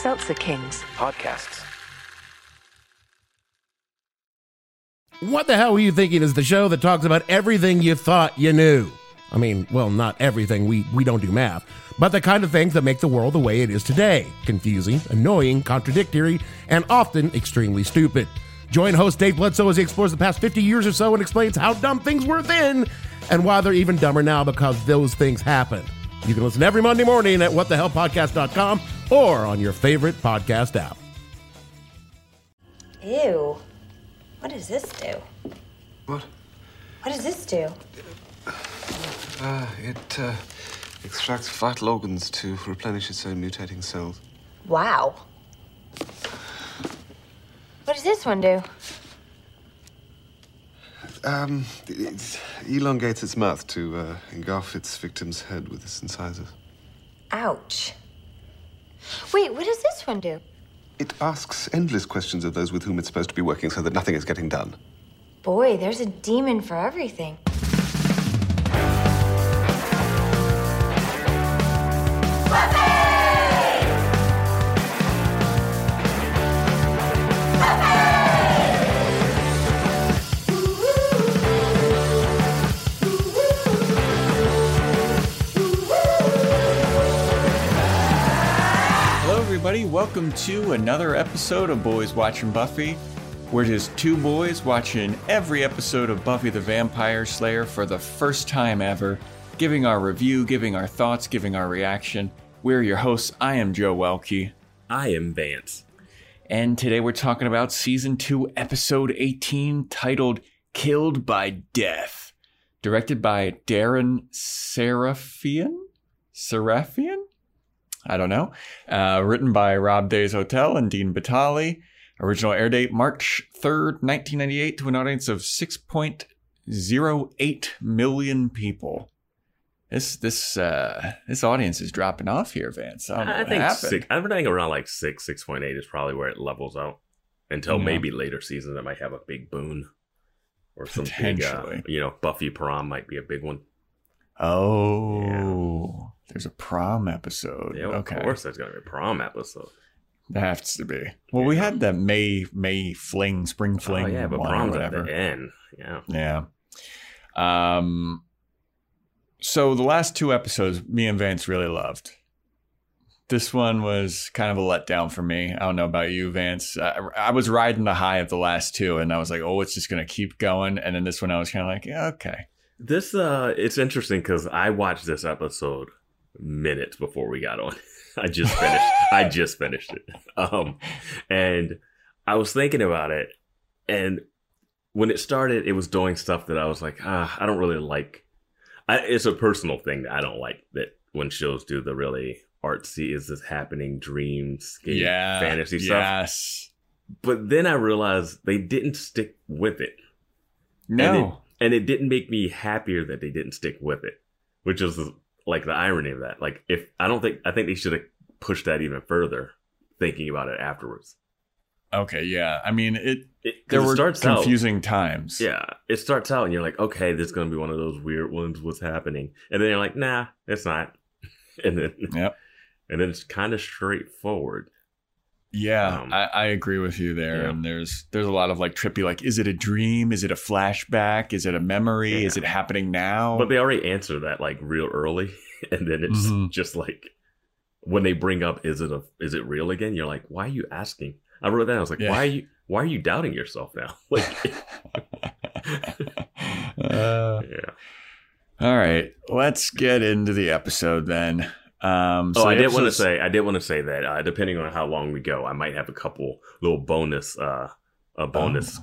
Seltzer Kings podcasts. What the hell were you thinking is the show that talks about everything you thought you knew? I mean, well, not everything, we, we don't do math, but the kind of things that make the world the way it is today confusing, annoying, contradictory, and often extremely stupid. Join host Dave Bledsoe as he explores the past 50 years or so and explains how dumb things were then and why they're even dumber now because those things happen. You can listen every Monday morning at whatthehellpodcast.com or on your favorite podcast app. Ew. What does this do? What? What does this do? Uh, it uh, extracts fat logans to replenish its own mutating cells. Wow. What does this one do? Um, it elongates its mouth to uh, engulf its victim's head with its incisors. Ouch. Wait, what does this one do? It asks endless questions of those with whom it's supposed to be working so that nothing is getting done. Boy, there's a demon for everything. Everybody. Welcome to another episode of Boys Watching Buffy. We're just two boys watching every episode of Buffy the Vampire Slayer for the first time ever, giving our review, giving our thoughts, giving our reaction. We're your hosts. I am Joe Welkie. I am Vance. And today we're talking about season 2, episode 18, titled Killed by Death, directed by Darren Sarafian? Sarafian? I don't know. Uh, written by Rob Des Hotel and Dean Batali. Original air date March 3rd, 1998, to an audience of 6.08 million people. This this uh, this audience is dropping off here, Vance. I, don't know I think six, I'm thinking around like six, six point eight is probably where it levels out. Until Yeah. maybe later seasons, it might have a big boon, or some big, uh, you know, Buffy prom might be a big one. Oh, there's a prom episode. Yeah, of okay, course, there's gonna be a prom episode. that has to be. Well, we had that May May fling, spring fling, oh yeah, but prom's at the end. Yeah, Yeah. Um. So the last two episodes, me and Vance really loved. This one was kind of a letdown for me. I don't know about you, Vance. I, I was riding the high of the last two, and I was like, "Oh, it's just gonna keep going." And then this one, I was kind of like, "Yeah, okay." this uh, it's interesting because I watched this episode minutes before we got on. I just finished. I just finished it. Um, and I was thinking about it, and when it started, it was doing stuff that I was like, ah, I don't really like. I, it's a personal thing that I don't like that when shows do the really artsy is this happening dreamscape yeah, fantasy stuff. Yes. But then I realized they didn't stick with it. No. And it, and it didn't make me happier that they didn't stick with it, which is like the irony of that. Like, if I don't think, I think they should have pushed that even further, thinking about it afterwards. okay. Yeah. I mean, it. It, There it were starts out- confusing times. yeah, it starts out and you're like, okay, this is going to be one of those weird ones. What's happening? And then you're like, nah, it's not. And then, Yep. and then it's kind of straightforward. Yeah, Um, I, I agree with you there. yeah. And there's there's a lot of like trippy, like, is it a dream? Is it a flashback? Is it a memory? Yeah. Is it happening now? But they already answer that like real early, and then it's Mhm. just like when they bring up, is it a, is it real again? You're like, why are you asking? I wrote that. I was like, Yeah. why are you, why are you doubting yourself now? Like, Uh, yeah. all right, let's get into the episode then. Um, Oh, I did want to say, I did want to say that uh, depending on how long we go, I might have a couple little bonus, uh, uh bonus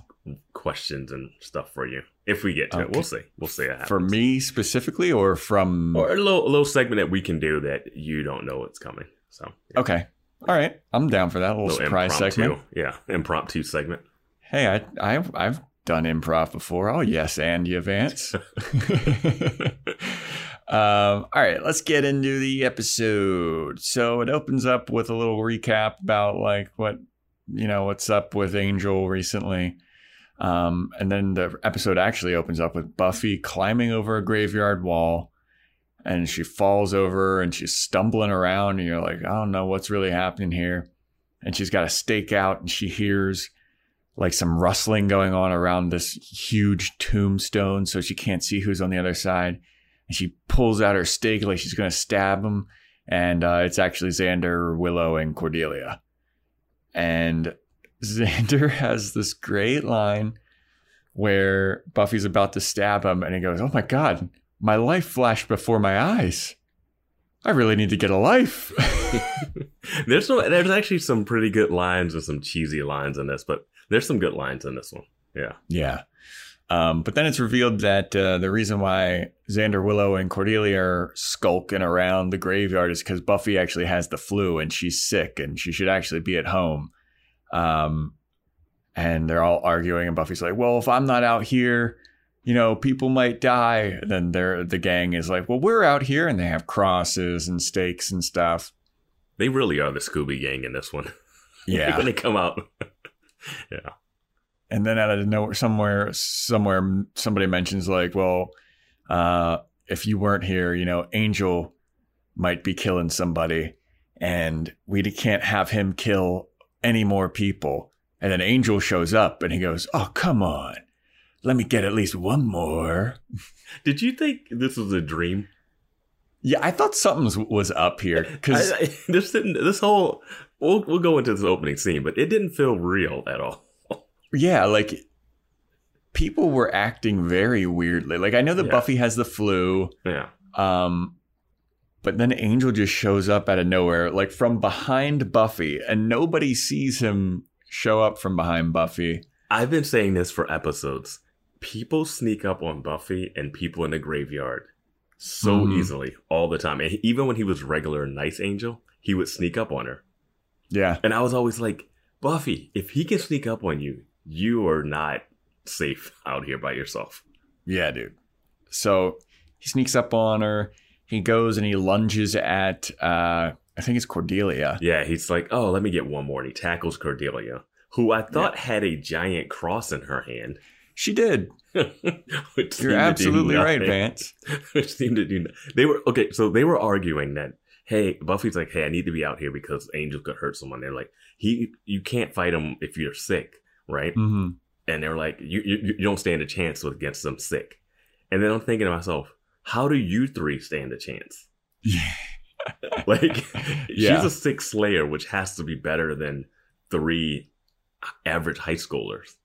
questions and stuff for you if we get to it. We'll see. We'll see. For me specifically, or from or a little, a little segment that we can do that you don't know what's coming. So, yeah. okay, all right, I'm down for that little, little surprise segment. yeah, impromptu segment. Hey, I I've I've done improv before. Oh yes, and you Vance. um, all right, let's get into the episode. So it opens up with a little recap about like what you know what's up with Angel recently. Um, and then the episode actually opens up with Buffy climbing over a graveyard wall and she falls over and she's stumbling around and you're like, I don't know what's really happening here. and she's got a stake out and she hears like some rustling going on around this huge tombstone so she can't see who's on the other side and she pulls out her stake like she's going to stab him and uh, it's actually xander willow and cordelia and xander has this great line where buffy's about to stab him and he goes oh my god my life flashed before my eyes i really need to get a life there's some, there's actually some pretty good lines and some cheesy lines in this, but there's some good lines in this one. Yeah. Yeah. Um, but then it's revealed that uh, the reason why Xander Willow and Cordelia are skulking around the graveyard is because Buffy actually has the flu and she's sick and she should actually be at home. Um, and they're all arguing, and Buffy's like, "Well, if I'm not out here, you know, people might die." And then they're, the gang is like, "Well, we're out here," and they have crosses and stakes and stuff. They really are the Scooby Gang in this one. Yeah. when they come out. yeah. And then out of nowhere somewhere somewhere somebody mentions like well uh if you weren't here you know angel might be killing somebody and we can't have him kill any more people and then angel shows up and he goes oh come on let me get at least one more Did you think this was a dream? yeah i thought something was- up here because this didn't. This whole. We'll we'll go into this opening scene, but it didn't feel real at all. Yeah like people were acting very weirdly like i know that Yeah. buffy has the flu Yeah. Um, but then Angel just shows up out of nowhere, like from behind Buffy, and nobody sees him show up from behind Buffy. I've been saying this for episodes. People sneak up on Buffy and people in the graveyard so Mhm. easily all the time. And even when he was regular nice angel, he would sneak up on her. Yeah, And I was always like, Buffy, if he can sneak up on you, you are not safe out here by yourself. yeah, dude. So he sneaks up on her. He goes and he lunges at, uh, I think it's Cordelia. Yeah, he's like, oh, let me get one more. And he tackles Cordelia, who I thought had a giant cross in her hand. She did. You're absolutely right. Vance. which seemed to do. They were okay. So they were arguing that hey, Buffy's like, hey, I need to be out here because Angel could hurt someone. They're like, he, you can't fight him if you're sick, right? hmm And they're like, you, you, you don't stand a chance against them sick. And then I'm thinking to myself, how do you three stand a chance? Yeah. Like, Yeah. she's a sick Slayer, which has to be better than three average high schoolers.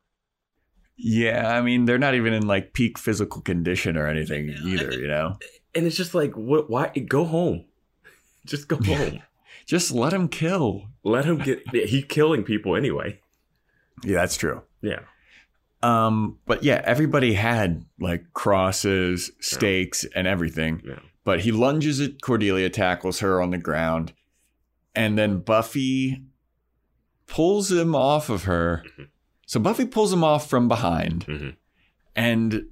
Yeah, I mean, they're not even in like peak physical condition or anything either, you know? And it's just like, what? Why? Go home. Just go home. Just let him kill. Let him get. He's killing people anyway. Yeah, that's true. Yeah. Um, but yeah, everybody had like crosses, stakes, and everything. Yeah. But he lunges at Cordelia, tackles her on the ground, and then Buffy pulls him off of her. Mhm. So Buffy pulls him off from behind, Mhm. and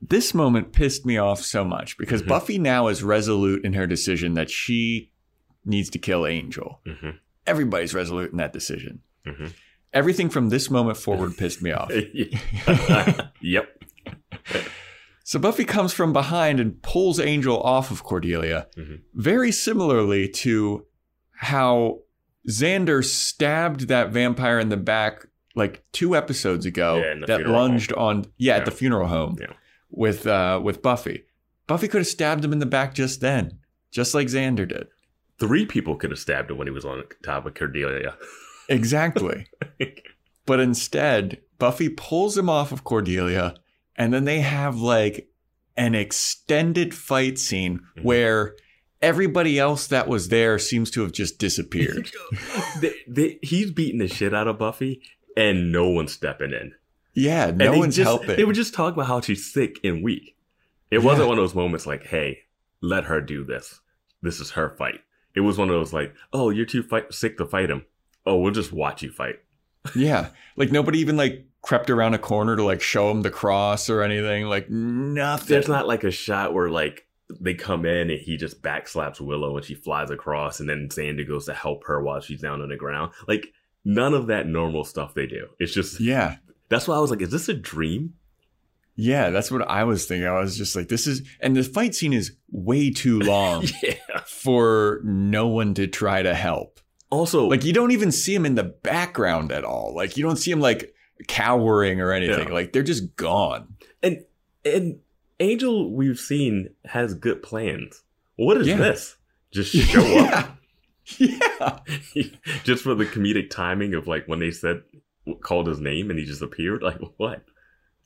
this moment pissed me off so much because Mhm. Buffy now is resolute in her decision that she needs to kill Angel. Mhm. Everybody's resolute in that decision. Everything from this moment forward pissed me off. yep. So Buffy comes from behind and pulls Angel off of Cordelia, Mhm. very similarly to how Xander stabbed that vampire in the back like two episodes ago Yeah, that lunged on yeah, Yeah. at the funeral home Yeah. with uh with Buffy. Buffy could have stabbed him in the back just then, just like Xander did. Three people could have stabbed him when he was on top of Cordelia. Exactly. But instead, Buffy pulls him off of Cordelia, and then they have like an extended fight scene Mhm. where everybody else that was there seems to have just disappeared. They- they- he's beating the shit out of Buffy, and no one's stepping in. yeah, no one's just, helping. They were just talking about how she's sick and weak. It Yeah. wasn't one of those moments like, "Hey, let her do this. This is her fight." It was one of those like, "Oh, you're too fight- sick to fight him. Oh, we'll just watch you fight." yeah, like nobody even like crept around a corner to like show him the cross or anything. Like nothing. There's not like a shot where like they come in and he just backslaps Willow and she flies across, and then Xander goes to help her while she's down on the ground. Like none of that normal stuff they do. It's just Yeah, that's why I was like, "Is this a dream?" yeah, that's what I was thinking. I was just like, this is, and the fight scene is way too long yeah. for no one to try to help. Also, Like you don't even see him in the background at all. Like you don't see him like cowering or anything. Yeah. Like they're just gone. and and Angel we've seen has good plans. What is Yeah. this? Just show up Yeah. just for the comedic timing of like when they said called his name and he just appeared. Like what?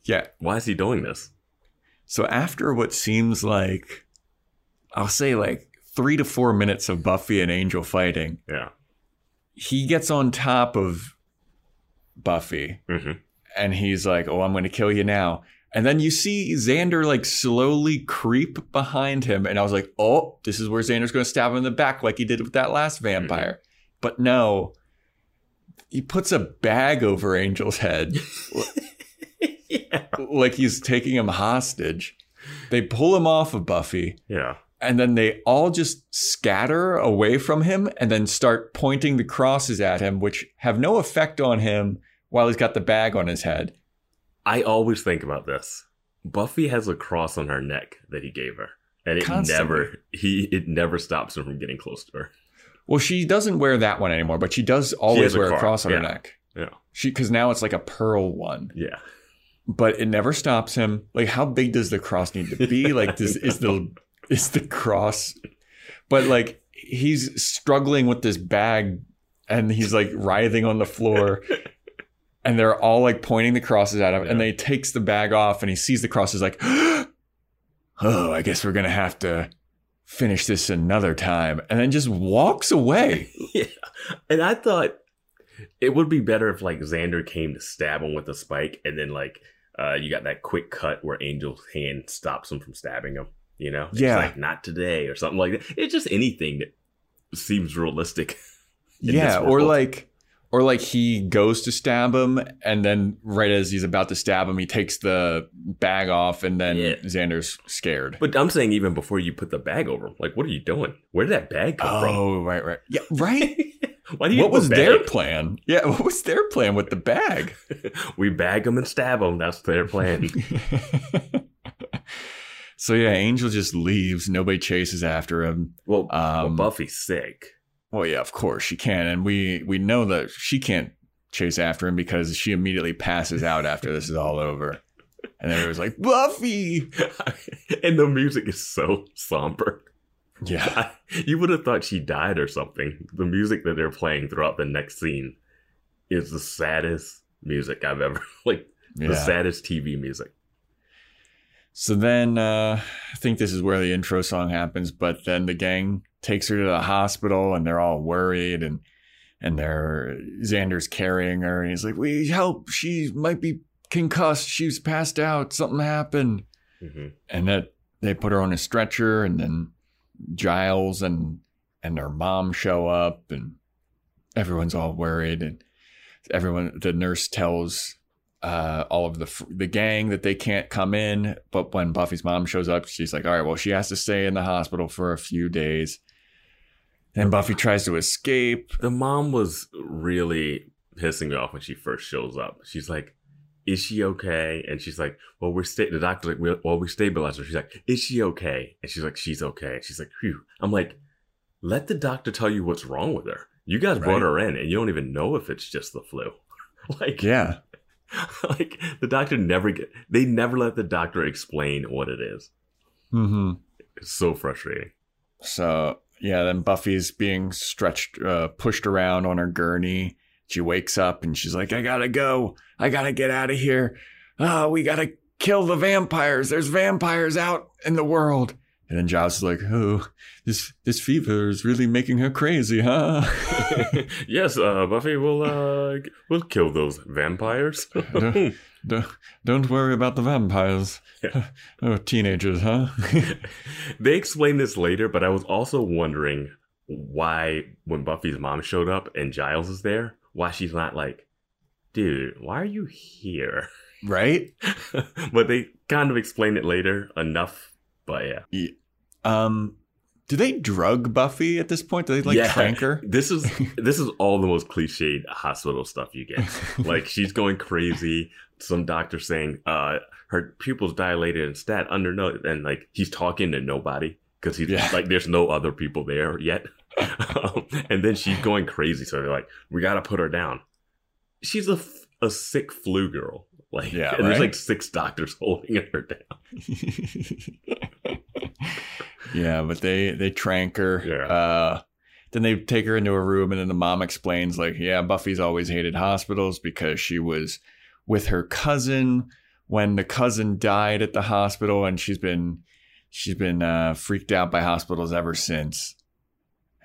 Yeah. Why is he doing this? So after what seems like I'll say like three to four minutes of Buffy and Angel fighting, Yeah. He gets on top of Buffy hmm and he's like, "Oh, I'm going to kill you now." And then you see Xander like slowly creep behind him, and I was like, "Oh, this is where Xander's going to stab him in the back like he did with that last vampire." But no, he puts a bag over Angel's head yeah. like he's taking him hostage. They pull him off of Buffy, Yeah. And then they all just scatter away from him and then start pointing the crosses at him, which have no effect on him while he's got the bag on his head. I always think about this. Buffy has a cross on her neck that he gave her. And it Constantly. never he it never stops him from getting close to her. Well, she doesn't wear that one anymore, but she does always a wear a cross on her neck. Yeah. She because now it's like a pearl one, Yeah. but it never stops him. Like, how big does the cross need to be? Like, this is the is the cross, but like he's struggling with this bag, and he's like writhing on the floor. And they're all like pointing the crosses at him, and Yeah. then he takes the bag off, and he sees the crosses, like, "Oh, I guess we're gonna have to finish this another time," and then just walks away. Yeah. And I thought it would be better if like Xander came to stab him with a spike and then like uh you got that quick cut where Angel's hand stops him from stabbing him, you know? It's Yeah. like not today or something like that. It's just anything that seems realistic. yeah, or like or like he goes to stab him and then right as he's about to stab him he takes the bag off and then Yeah. Xander's scared. But I'm saying even before you put the bag over him, like what are you doing? Where did that bag come from? Oh, right, right. Yeah, right. Why do you what was their plan? Yeah, what was their plan with the bag? we bag them and stab them. That's their plan. So yeah, Angel just leaves. Nobody chases after him. well, well, Um, Buffy's sick. Well, yeah, of course she can, and we we know that she can't chase after him because she immediately passes out after this is all over. And then it was like Buffy. and the music is so somber. Yeah, you would have thought she died or something. The music that they're playing throughout the next scene is the saddest music I've ever like the saddest TV music. So then uh, I think this is where the intro song happens, but then the gang takes her to the hospital and they're all worried and and they're Xander's carrying her and he's like, We help, she might be concussed, she's passed out, something happened. hmm And that they put her on a stretcher and then Giles and and her mom show up and everyone's all worried and everyone the nurse tells uh, all of the the gang that they can't come in. But when Buffy's mom shows up, she's like, "All right, well, she has to stay in the hospital for a few days." Then Buffy tries to escape. The mom was really pissing me off when she first shows up. She's like, "Is she okay?" And she's like, "Well, we're sta-, the doctor's like, "Well, well, we stabilized her." She's like, "Is she okay?" And she's like, "She's okay." She's like, "Phew." I'm like, "Let the doctor tell you what's wrong with her. You guys Right. brought her in, and you don't even know if it's just the flu." like, Yeah, like the doctor never get. They never let the doctor explain what it is. Mm-hmm. It's so frustrating. So yeah, then Buffy's being stretched, uh, pushed around on her gurney. She wakes up and she's like, "I gotta go. I gotta get out of here. Oh, we gotta kill the vampires. There's vampires out in the world." And then Giles is like, "Oh, this this fever is really making her crazy, huh?" yes, uh, Buffy will uh, will kill those vampires. don't, don't, don't worry about the vampires. Yeah. Oh, teenagers, huh? they explain this later, but I was also wondering why, when Buffy's mom showed up and Giles is there, why she's not like, dude, why are you here? right? but they kind of explain it later enough. But yeah, Um, do they drug Buffy at this point? Do they like Yeah. crank her? this is this is all the most cliched hospital stuff you get. like she's going crazy. Some doctor saying uh her pupils dilated and stat under no, and like he's talking to nobody because he's Yeah. like there's no other people there yet. um, and then she's going crazy. So they're like, we got to put her down. She's a, f- a sick flu girl. Like, Yeah, and there's like six doctors holding her down. yeah, but they they trank her. Yeah. Uh, then they take her into a room, and then the mom explains, like, yeah, Buffy's always hated hospitals because she was with her cousin when the cousin died at the hospital, and she's been she's been uh, freaked out by hospitals ever since.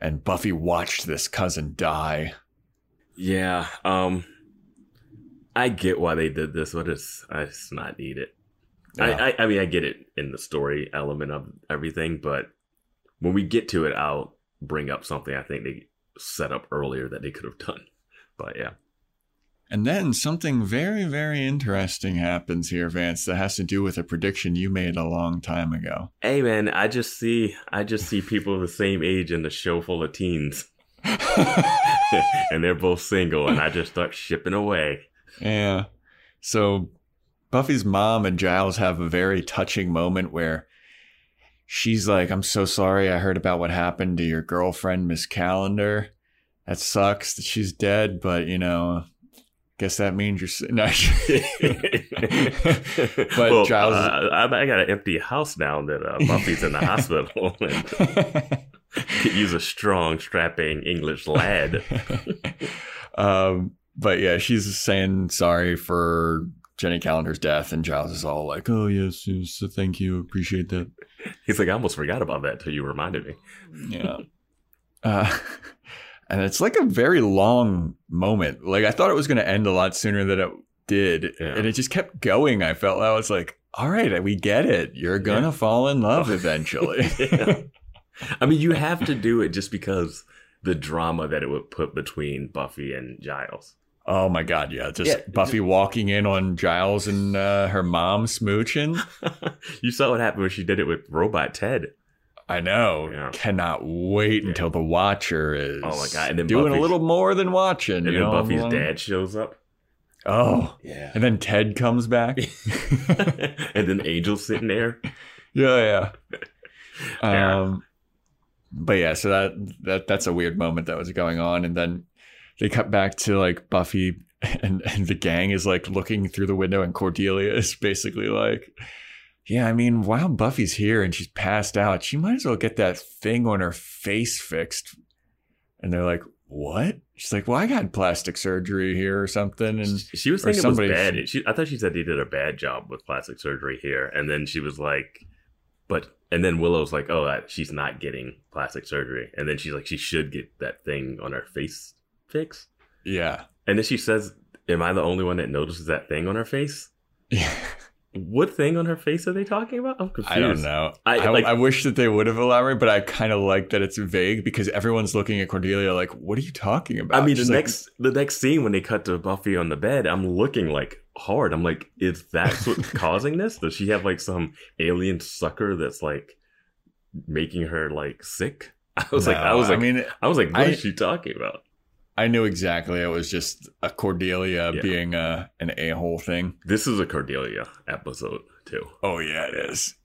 And Buffy watched this cousin die. Yeah. Um, I get why they did this, but it's, it's not needed. Yeah. I, I, I mean, I get it in the story element of everything, but when we get to it, I'll bring up something I think they set up earlier that they could have done. But yeah. And then something very, very interesting happens here, Vance, that has to do with a prediction you made a long time ago. Hey man, I just see I just see people the same age in the show full of teens. and they're both single and I just start shipping away. Yeah. So Buffy's mom and Giles have a very touching moment where she's like, I'm so sorry I heard about what happened to your girlfriend, Miss Calendar. That sucks that she's dead, but you know, guess that means you're. s- No. but well, Giles. uh, I, I got an empty house now that uh, Buffy's in the hospital and could use a strong, strapping English lad. um, but yeah, she's saying sorry for Jenny Calendar's death, and Giles is all like, "Oh yes, yes thank you, appreciate that." He's like, I almost forgot about that till you reminded me. Yeah. Uh, and it's like a very long moment. Like I thought it was going to end a lot sooner than it did, Yeah. and it just kept going. I felt I was like, "All right, we get it. You're gonna Yeah. fall in love eventually." Yeah. I mean, you have to do it just because the drama that it would put between Buffy and Giles. Oh my god, yeah! Just Yeah, Buffy walking in on Giles and uh, her mom smooching. you saw what happened when she did it with Robot Ted. I know. Yeah. Cannot wait Yeah. until the Watcher is. Oh my God, and then doing a little more than watching. And then know, Buffy's along- dad shows up. Oh, Yeah. and then Ted comes back. and then Angel's sitting there. Yeah, yeah. Yeah. Um, but yeah, so that that that's a weird moment that was going on, and then they cut back to like Buffy and and the gang is like looking through the window, and Cordelia is basically like, "Yeah, I mean, while Buffy's here and she's passed out, she might as well get that thing on her face fixed." And they're like, "What?" She's like, "Well, I got plastic surgery here or something," and she was thinking it was bad. She, I thought she said they did a bad job with plastic surgery here, and then she was like, "But," and then Willow's like, "Oh, that, she's not getting plastic surgery," and then she's like, "She should get that thing on her face fixed," yeah, and then she says, "Am I the only one that notices that thing on her face?" yeah. What thing on her face are they talking about? I'm confused. I don't know. I- I, like- I wish that they would have elaborated, but I kind of like that it's vague because everyone's looking at Cordelia like, "What are you talking about?" I mean, the like, next the next scene when they cut to Buffy on the bed, I'm looking like hard. I'm like, is that what's causing this? Does she have like some alien sucker that's like making her like sick? I was like, I was like, I mean, I was like, what is I- she talking about? I knew exactly. It was just a Cordelia Yeah. being a an a hole thing. This is a Cordelia episode too. Oh yeah, it is.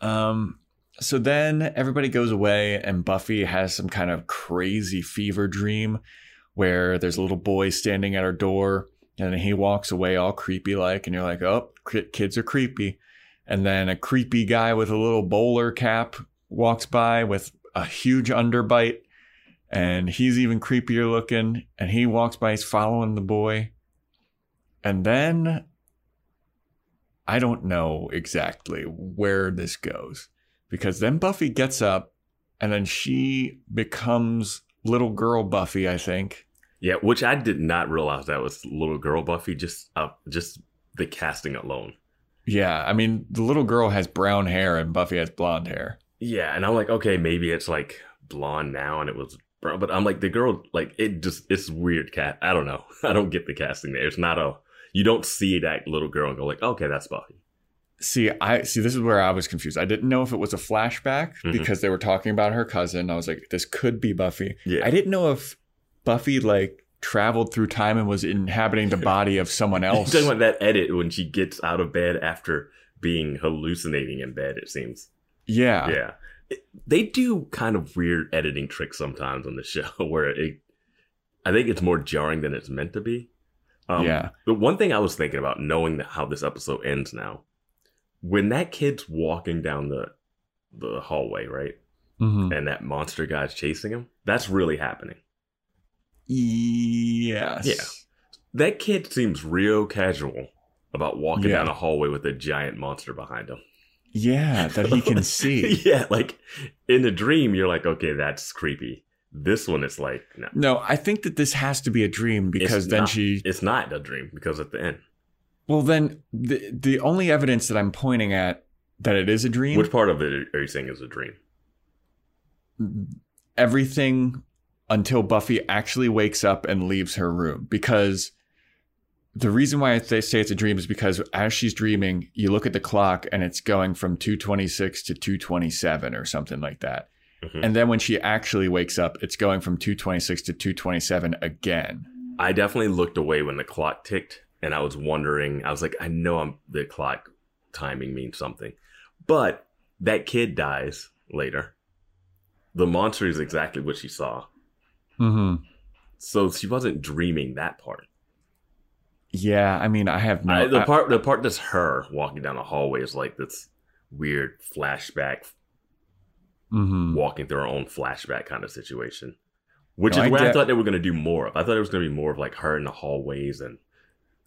Um. So then everybody goes away, and Buffy has some kind of crazy fever dream where there's a little boy standing at her door, and he walks away all creepy like, and you're like, oh, kids are creepy. And then a creepy guy with a little bowler cap walks by with a huge underbite, and he's even creepier looking. And he walks by, he's following the boy. And then I don't know exactly where this goes because then Buffy gets up and then she becomes little girl Buffy, I think. Yeah, which I did not realize that was little girl Buffy. Just uh, just the casting alone. Yeah, I mean, the little girl has brown hair and Buffy has blonde hair. Yeah, and I'm like, okay, maybe it's like blonde now, and it was brown. But I'm like, the girl, like, it just it's weird. Cat, I don't know. I don't get the casting there. It's not a you don't see that little girl and go like, okay, that's Buffy. See, I see this is where I was confused. I didn't know if it was a flashback Mhm. because they were talking about her cousin. I was like, this could be Buffy. Yeah, I didn't know if Buffy like traveled through time and was inhabiting the body of someone else. talking about that edit when she gets out of bed after being hallucinating in bed. It seems. yeah. Yeah, they do kind of weird editing tricks sometimes on the show where it, I think it's more jarring than it's meant to be. Um, Yeah. The one thing I was thinking about, knowing that how this episode ends now, when that kid's walking down the the hallway, right, mm-hmm. and that monster guy's chasing him, that's really happening. Yes. Yeah. That kid seems real casual about walking Yeah. down a hallway with a giant monster behind him. Yeah, that he can see. yeah, like in a dream, you're like, okay, that's creepy. This one is like, no, No, I think that this has to be a dream because It's then not- she. it's not a dream because at the end, Well, then the the only evidence that I'm pointing at that it is a dream, which part of it are you saying is a dream? everything until Buffy actually wakes up and leaves her room. Because the reason why I say it's a dream is because as she's dreaming, you look at the clock and it's going from 226 to 227 or something like that. Mhm. And then when she actually wakes up, it's going from 226 to 227 again. I definitely looked away when the clock ticked, and I was wondering. I was like, I know I'm the clock timing means something, but that kid dies later. The monster is exactly what she saw, Mm-hmm. so she wasn't dreaming that part. Yeah, I mean, I have no. I- the I- part, the part that's her walking down the hallway is like this weird flashback, Mhm. walking through her own flashback kind of situation, which No, is I what I thought they were going to do more of. I thought it was going to be more of like her in the hallways and.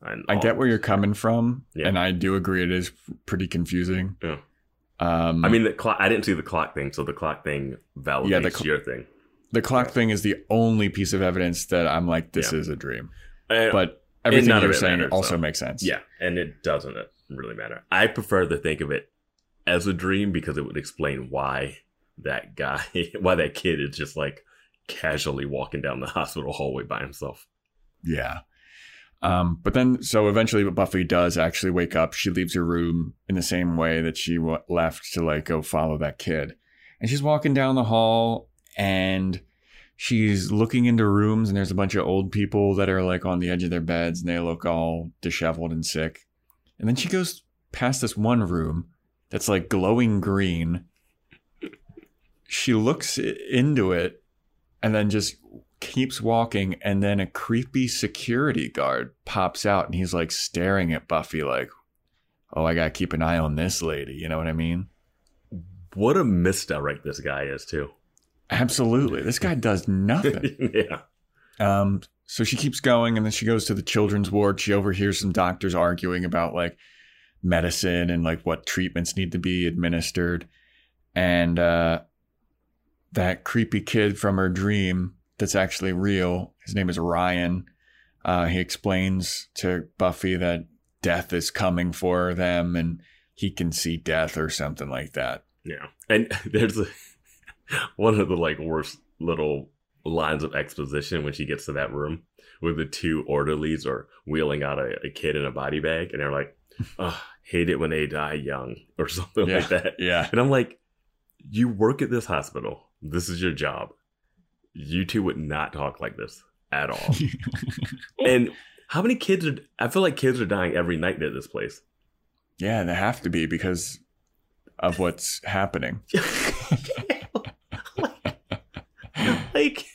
and I get where you're coming from, Yeah. and I do agree it is pretty confusing. Yeah. Um, I mean, the clock. I didn't see the clock thing, so the clock thing validates Yeah, the cl- your thing. the clock thing is the only piece of evidence that I'm like, this Yeah. is a dream. Uh, But everything you're saying matters, also though. makes sense. yeah, and it doesn't really matter. I prefer to think of it as a dream because it would explain why that guy, why that kid is just like casually walking down the hospital hallway by himself. Yeah. Um, but then, so eventually, Buffy does actually wake up. She leaves her room in the same way that she w- left to like go follow that kid. And she's walking down the hall and she's looking into rooms, and there's a bunch of old people that are like on the edge of their beds and they look all disheveled and sick. And then she goes past this one room that's like glowing green. She looks into it and then just keeps walking and then a creepy security guard pops out and he's like staring at Buffy like oh I got to keep an eye on this lady you know what I mean What a misdirect this guy is too. Absolutely. This guy does nothing. Yeah, um so she keeps going and then she goes to the children's ward. She overhears some doctors arguing about like medicine and like what treatments need to be administered. And uh that creepy kid from her dream that's actually real his name is ryan uh he explains to buffy that death is coming for them and he can see death or something like that. Yeah. And there's a, one of the like worst little lines of exposition when she gets to that room where the two orderlies are wheeling out a, a kid in a body bag, and they're like, oh, "Hate it when they die young" or something yeah like that. yeah And I'm like, you work at this hospital. This is your job. You two would not talk like this at all. and how many kids are? I feel like kids are dying every night at this place. yeah they have to be because of what's happening like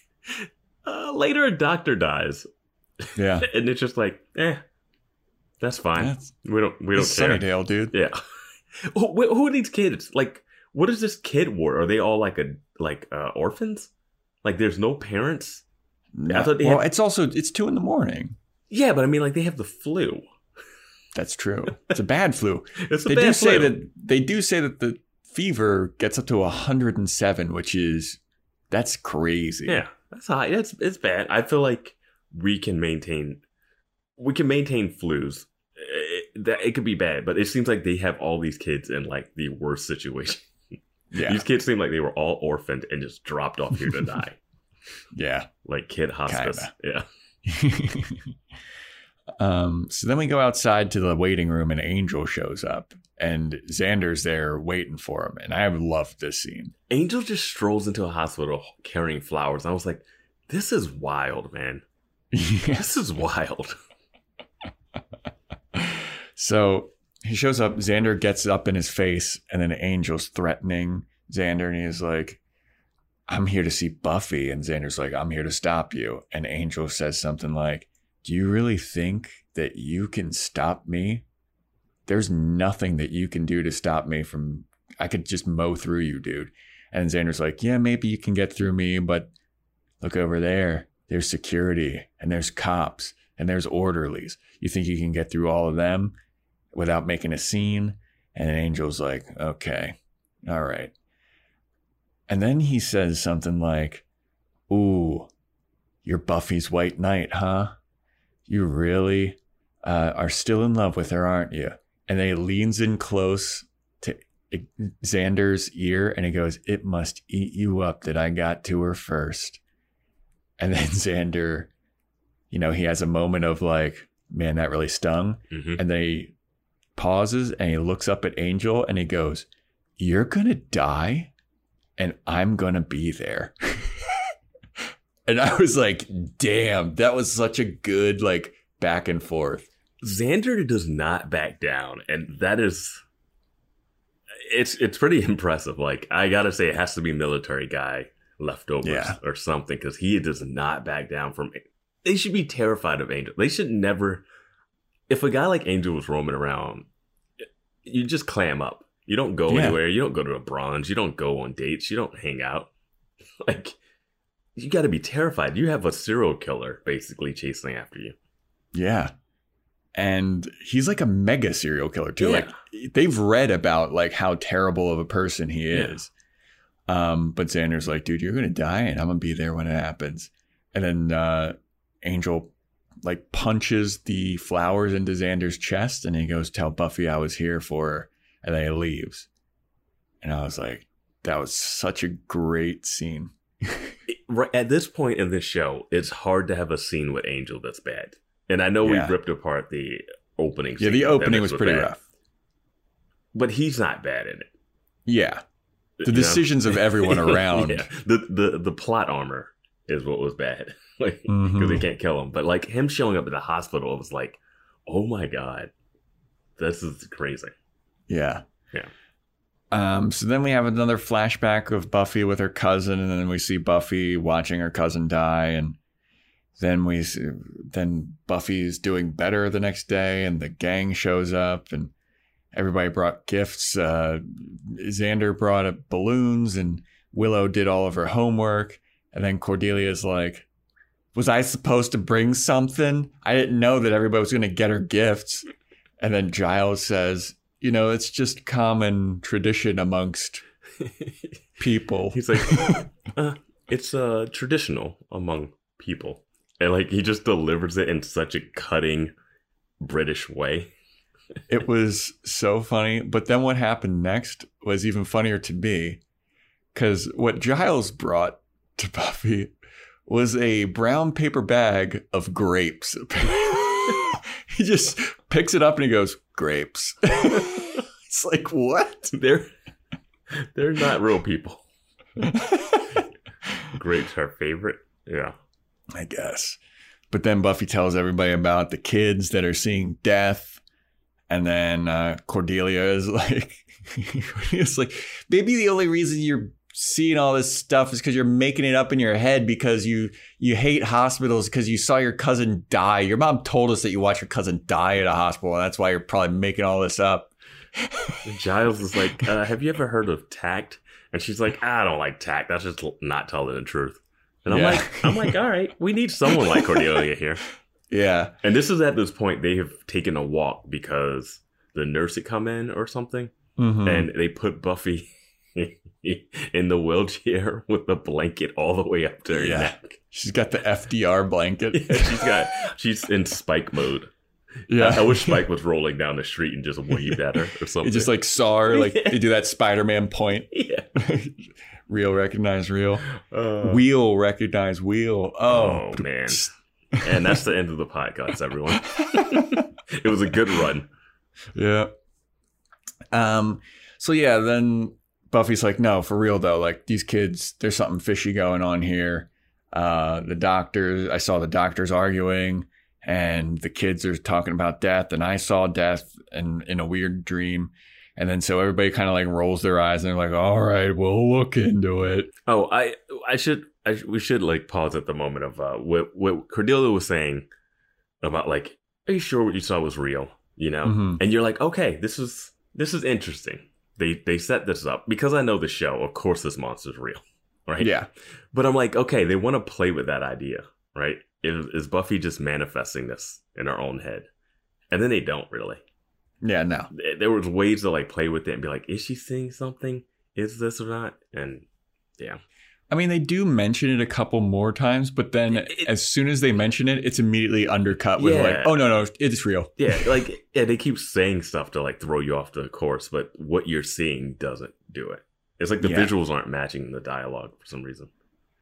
uh, later, a doctor dies, yeah and it's just like, eh, that's fine. That's- we don't. We don't care. Sunnydale, dude. Yeah. who, who are these kids? Like, what is this kid ward? Are they all like a like uh, orphans? Like, there's no parents. I thought they well, had- it's also it's two in the morning. Yeah, but I mean, like, they have the flu. That's true. It's a bad flu. It's a they do say flu. that they do say that the fever gets up to 107, which is that's crazy. Yeah, that's high. It's it's bad. I feel like we can maintain we can maintain flus. It, that it could be bad, but it seems like they have all these kids in like the worst situation. yeah, These kids seem like they were all orphaned and just dropped off here to die, yeah. like kid hospice. Kinda. Yeah, um. So then we go outside to the waiting room, and Angel shows up, and Xander's there waiting for him, and I loved this scene. Angel just strolls into a hospital carrying flowers. And I was like, this is wild, man. This is wild. So he shows up. Xander gets up in his face, and then Angel's threatening Xander and he's like, I'm here to see Buffy. And Xander's like, I'm here to stop you. And Angel says something like, Do you really think that you can stop me? There's nothing that you can do to stop me from, I could just mow through you, dude. And Xander's like, Yeah, maybe you can get through me, but look over there. There's security and there's cops and there's orderlies. You think you can get through all of them without making a scene? And Angel's like, Okay, all right. And then he says something like, Ooh, you're Buffy's White Knight, huh? You really uh, are still in love with her, aren't you? And then he leans in close to Xander's ear and he goes, It must eat you up that I got to her first. And then Xander, you know, he has a moment of like, Man, that really stung. Mhm. And then he pauses and he looks up at Angel and he goes, You're going to die and I'm going to be there. and I was like, Damn, that was such a good, like, back and forth. Xander does not back down, and that is it's it's pretty impressive. Like I gotta say, it has to be military guy leftovers Yeah. or something because he does not back down from. They should be terrified of Angel. They should never. If a guy like Angel was roaming around, you just clam up. You don't go Yeah. anywhere. You don't go to a bronze. You don't go on dates. You don't hang out. Like you got to be terrified. You have a serial killer basically chasing after you. Yeah. And he's like a mega serial killer too. Yeah. Like they've read about like how terrible of a person he Yeah. is. Um, but Xander's like, dude, you're gonna die and I'm gonna be there when it happens. And then uh Angel like punches the flowers into Xander's chest and he goes, Tell Buffy I was here for her. And then he leaves. And I was like, that was such a great scene. right at this point in this show, it's hard to have a scene with Angel that's bad. And I know Yeah. we ripped apart the opening. Yeah, the opening was pretty bad. rough. but he's not bad in it. Yeah. The You know? decisions of everyone around. yeah. The the the plot armor is what was bad, like because Mhm. they can't kill him. But like him showing up at the hospital, it was like, oh my god, this is crazy. Yeah. Yeah. Um, so then we have another flashback of Buffy with her cousin, and then we see Buffy watching her cousin die, and then we see, then Buffy's doing better the next day, and the gang shows up, and everybody brought gifts. Uh, Xander brought up balloons, and Willow did all of her homework, and then Cordelia's like, "Was I supposed to bring something? I didn't know that everybody was going to get her gifts." And then Giles says, you know, it's just common tradition amongst people. He's like, uh, it's uh traditional among people, and like he just delivers it in such a cutting British way. it was so funny. But then what happened next was even funnier to me because what Giles brought to Buffy was a brown paper bag of grapes. He just picks it up and he goes, grapes. it's like, what? They're they're not real people. Grapes are favorite. Yeah. I guess. But then Buffy tells everybody about the kids that are seeing death. And then uh, Cordelia is like, it's like, maybe the only reason you're seeing all this stuff is because you're making it up in your head because you you hate hospitals because you saw your cousin die. Your mom told us that you watched your cousin die at a hospital, and that's why you're probably making all this up. Giles is like, uh, have you ever heard of tact? And she's like, I don't like tact. That's just not telling the truth. And I'm Yeah. like, I'm like, all right, we need someone like Cordelia here. Yeah, And this is at this point they have taken a walk because the nurse had come in or something, Mhm. and they put Buffy in the wheelchair with the blanket all the way up to her Yeah. neck. she's got the FDR blanket. she's got she's in Spike mode. Yeah, I, I wish Spike was rolling down the street and just waved at her or something. Just like saw her, like they do that Spider-Man point. yeah. real recognize real. Uh, Wheel recognize wheel. Oh, Oh, man. and that's the end of the podcast, everyone. it was a good run. yeah. Um. So yeah, then Buffy's like, no, for real though. Like these kids, there's something fishy going on here. Uh, the doctors, I saw the doctors arguing, and the kids are talking about death, and I saw death in in a weird dream. And then so everybody kind of like rolls their eyes and they're like, all right, we'll look into it. Oh, I I should I, we should like pause at the moment of uh, what what Cordelia was saying about like, are you sure what you saw was real? You know, Mhm. and you're like, okay, this is this is interesting. They they set this up because I know the show. Of course, this monster's real, right? Yeah. But I'm like, okay, they want to play with that idea, right? Is, is Buffy just manifesting this in her own head? And then they don't really. Yeah, no. There- There was ways to like play with it and be like, is she seeing something? Is this or not? And yeah, I mean, they do mention it a couple more times, but then It- as soon as they mention it, it's immediately undercut with Yeah. like, oh, no, no, it's real. yeah, like yeah, they keep saying stuff to like throw you off the course, but what you're seeing doesn't do it. It's like the Yeah. visuals aren't matching the dialogue for some reason.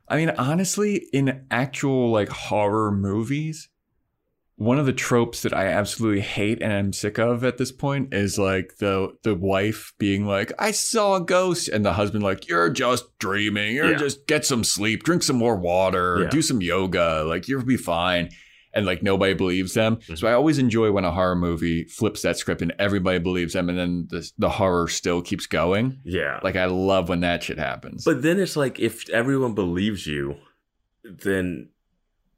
I mean, honestly, in actual like horror movies, one of the tropes that I absolutely hate and I'm sick of at this point is like the the wife being like, "I saw a ghost," and the husband like, "You're just dreaming. You're Yeah. just get some sleep, drink some more water, Yeah. do some yoga. Like you'll be fine." And like nobody believes them. Mm-hmm. So I always enjoy when a horror movie flips that script and everybody believes them, and then the the horror still keeps going. Yeah, Like I love when that shit happens. But then it's like if everyone believes you, then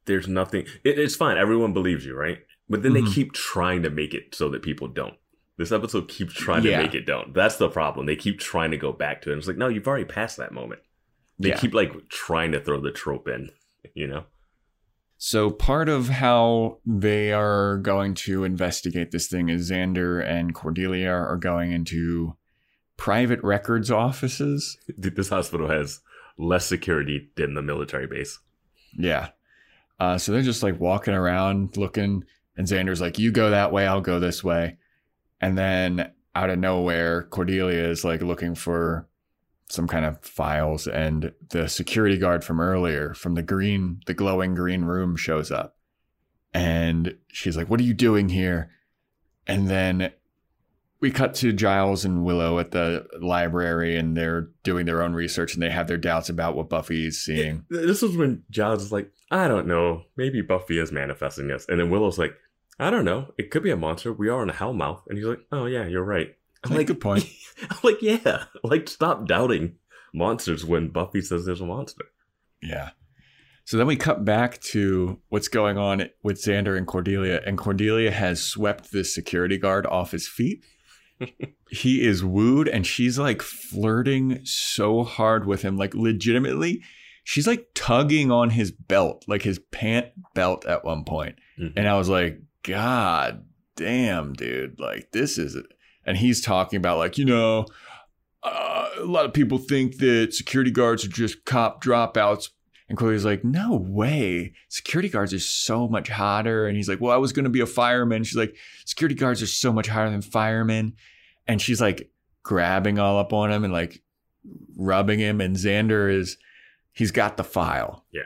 there's nothing. It, it's fine. Everyone believes you, right? But then Mhm. they keep trying to make it so that people don't. This episode keeps trying Yeah. to make it don't. That's the problem. They keep trying to go back to it. It's like, no, you've already passed that moment. They Yeah. keep like trying to throw the trope in, you know? So part of how they are going to investigate this thing is Xander and Cordelia are going into private records offices. Dude, This hospital has less security than the military base. Yeah. Uh, so they're just like walking around looking, and Xander's like, "You go that way, I'll go this way," and then out of nowhere, Cordelia is like looking for some kind of files, and the security guard from earlier, from the green, the glowing green room, shows up, and she's like, "What are you doing here?" And then we cut to Giles and Willow at the library, and they're doing their own research, and they have their doubts about what Buffy's seeing. This is when Giles is like, I don't know. Maybe Buffy is manifesting this. And then Willow's like, I don't know. It could be a monster. We are in a hellmouth. And he's like, Oh, yeah, you're right. I'm Like, like, good point. I'm like, yeah. Like, stop doubting monsters when Buffy says there's a monster. Yeah. So then we cut back to what's going on with Xander and Cordelia, and Cordelia has swept this security guard off his feet. he is wooed, and she's like flirting so hard with him, like legitimately. She's like tugging on his belt, like his pant belt at one point. Mhm. And I was like, God damn, dude. Like, this is it. And he's talking about, like, you know, uh, a lot of people think that security guards are just cop dropouts. And Chloe's like, no way. Security guards are so much hotter. And he's like, well, I was going to be a fireman. She's like, security guards are so much hotter than firemen. And she's like grabbing all up on him and like rubbing him. And Xander is, he's got the file. Yeah.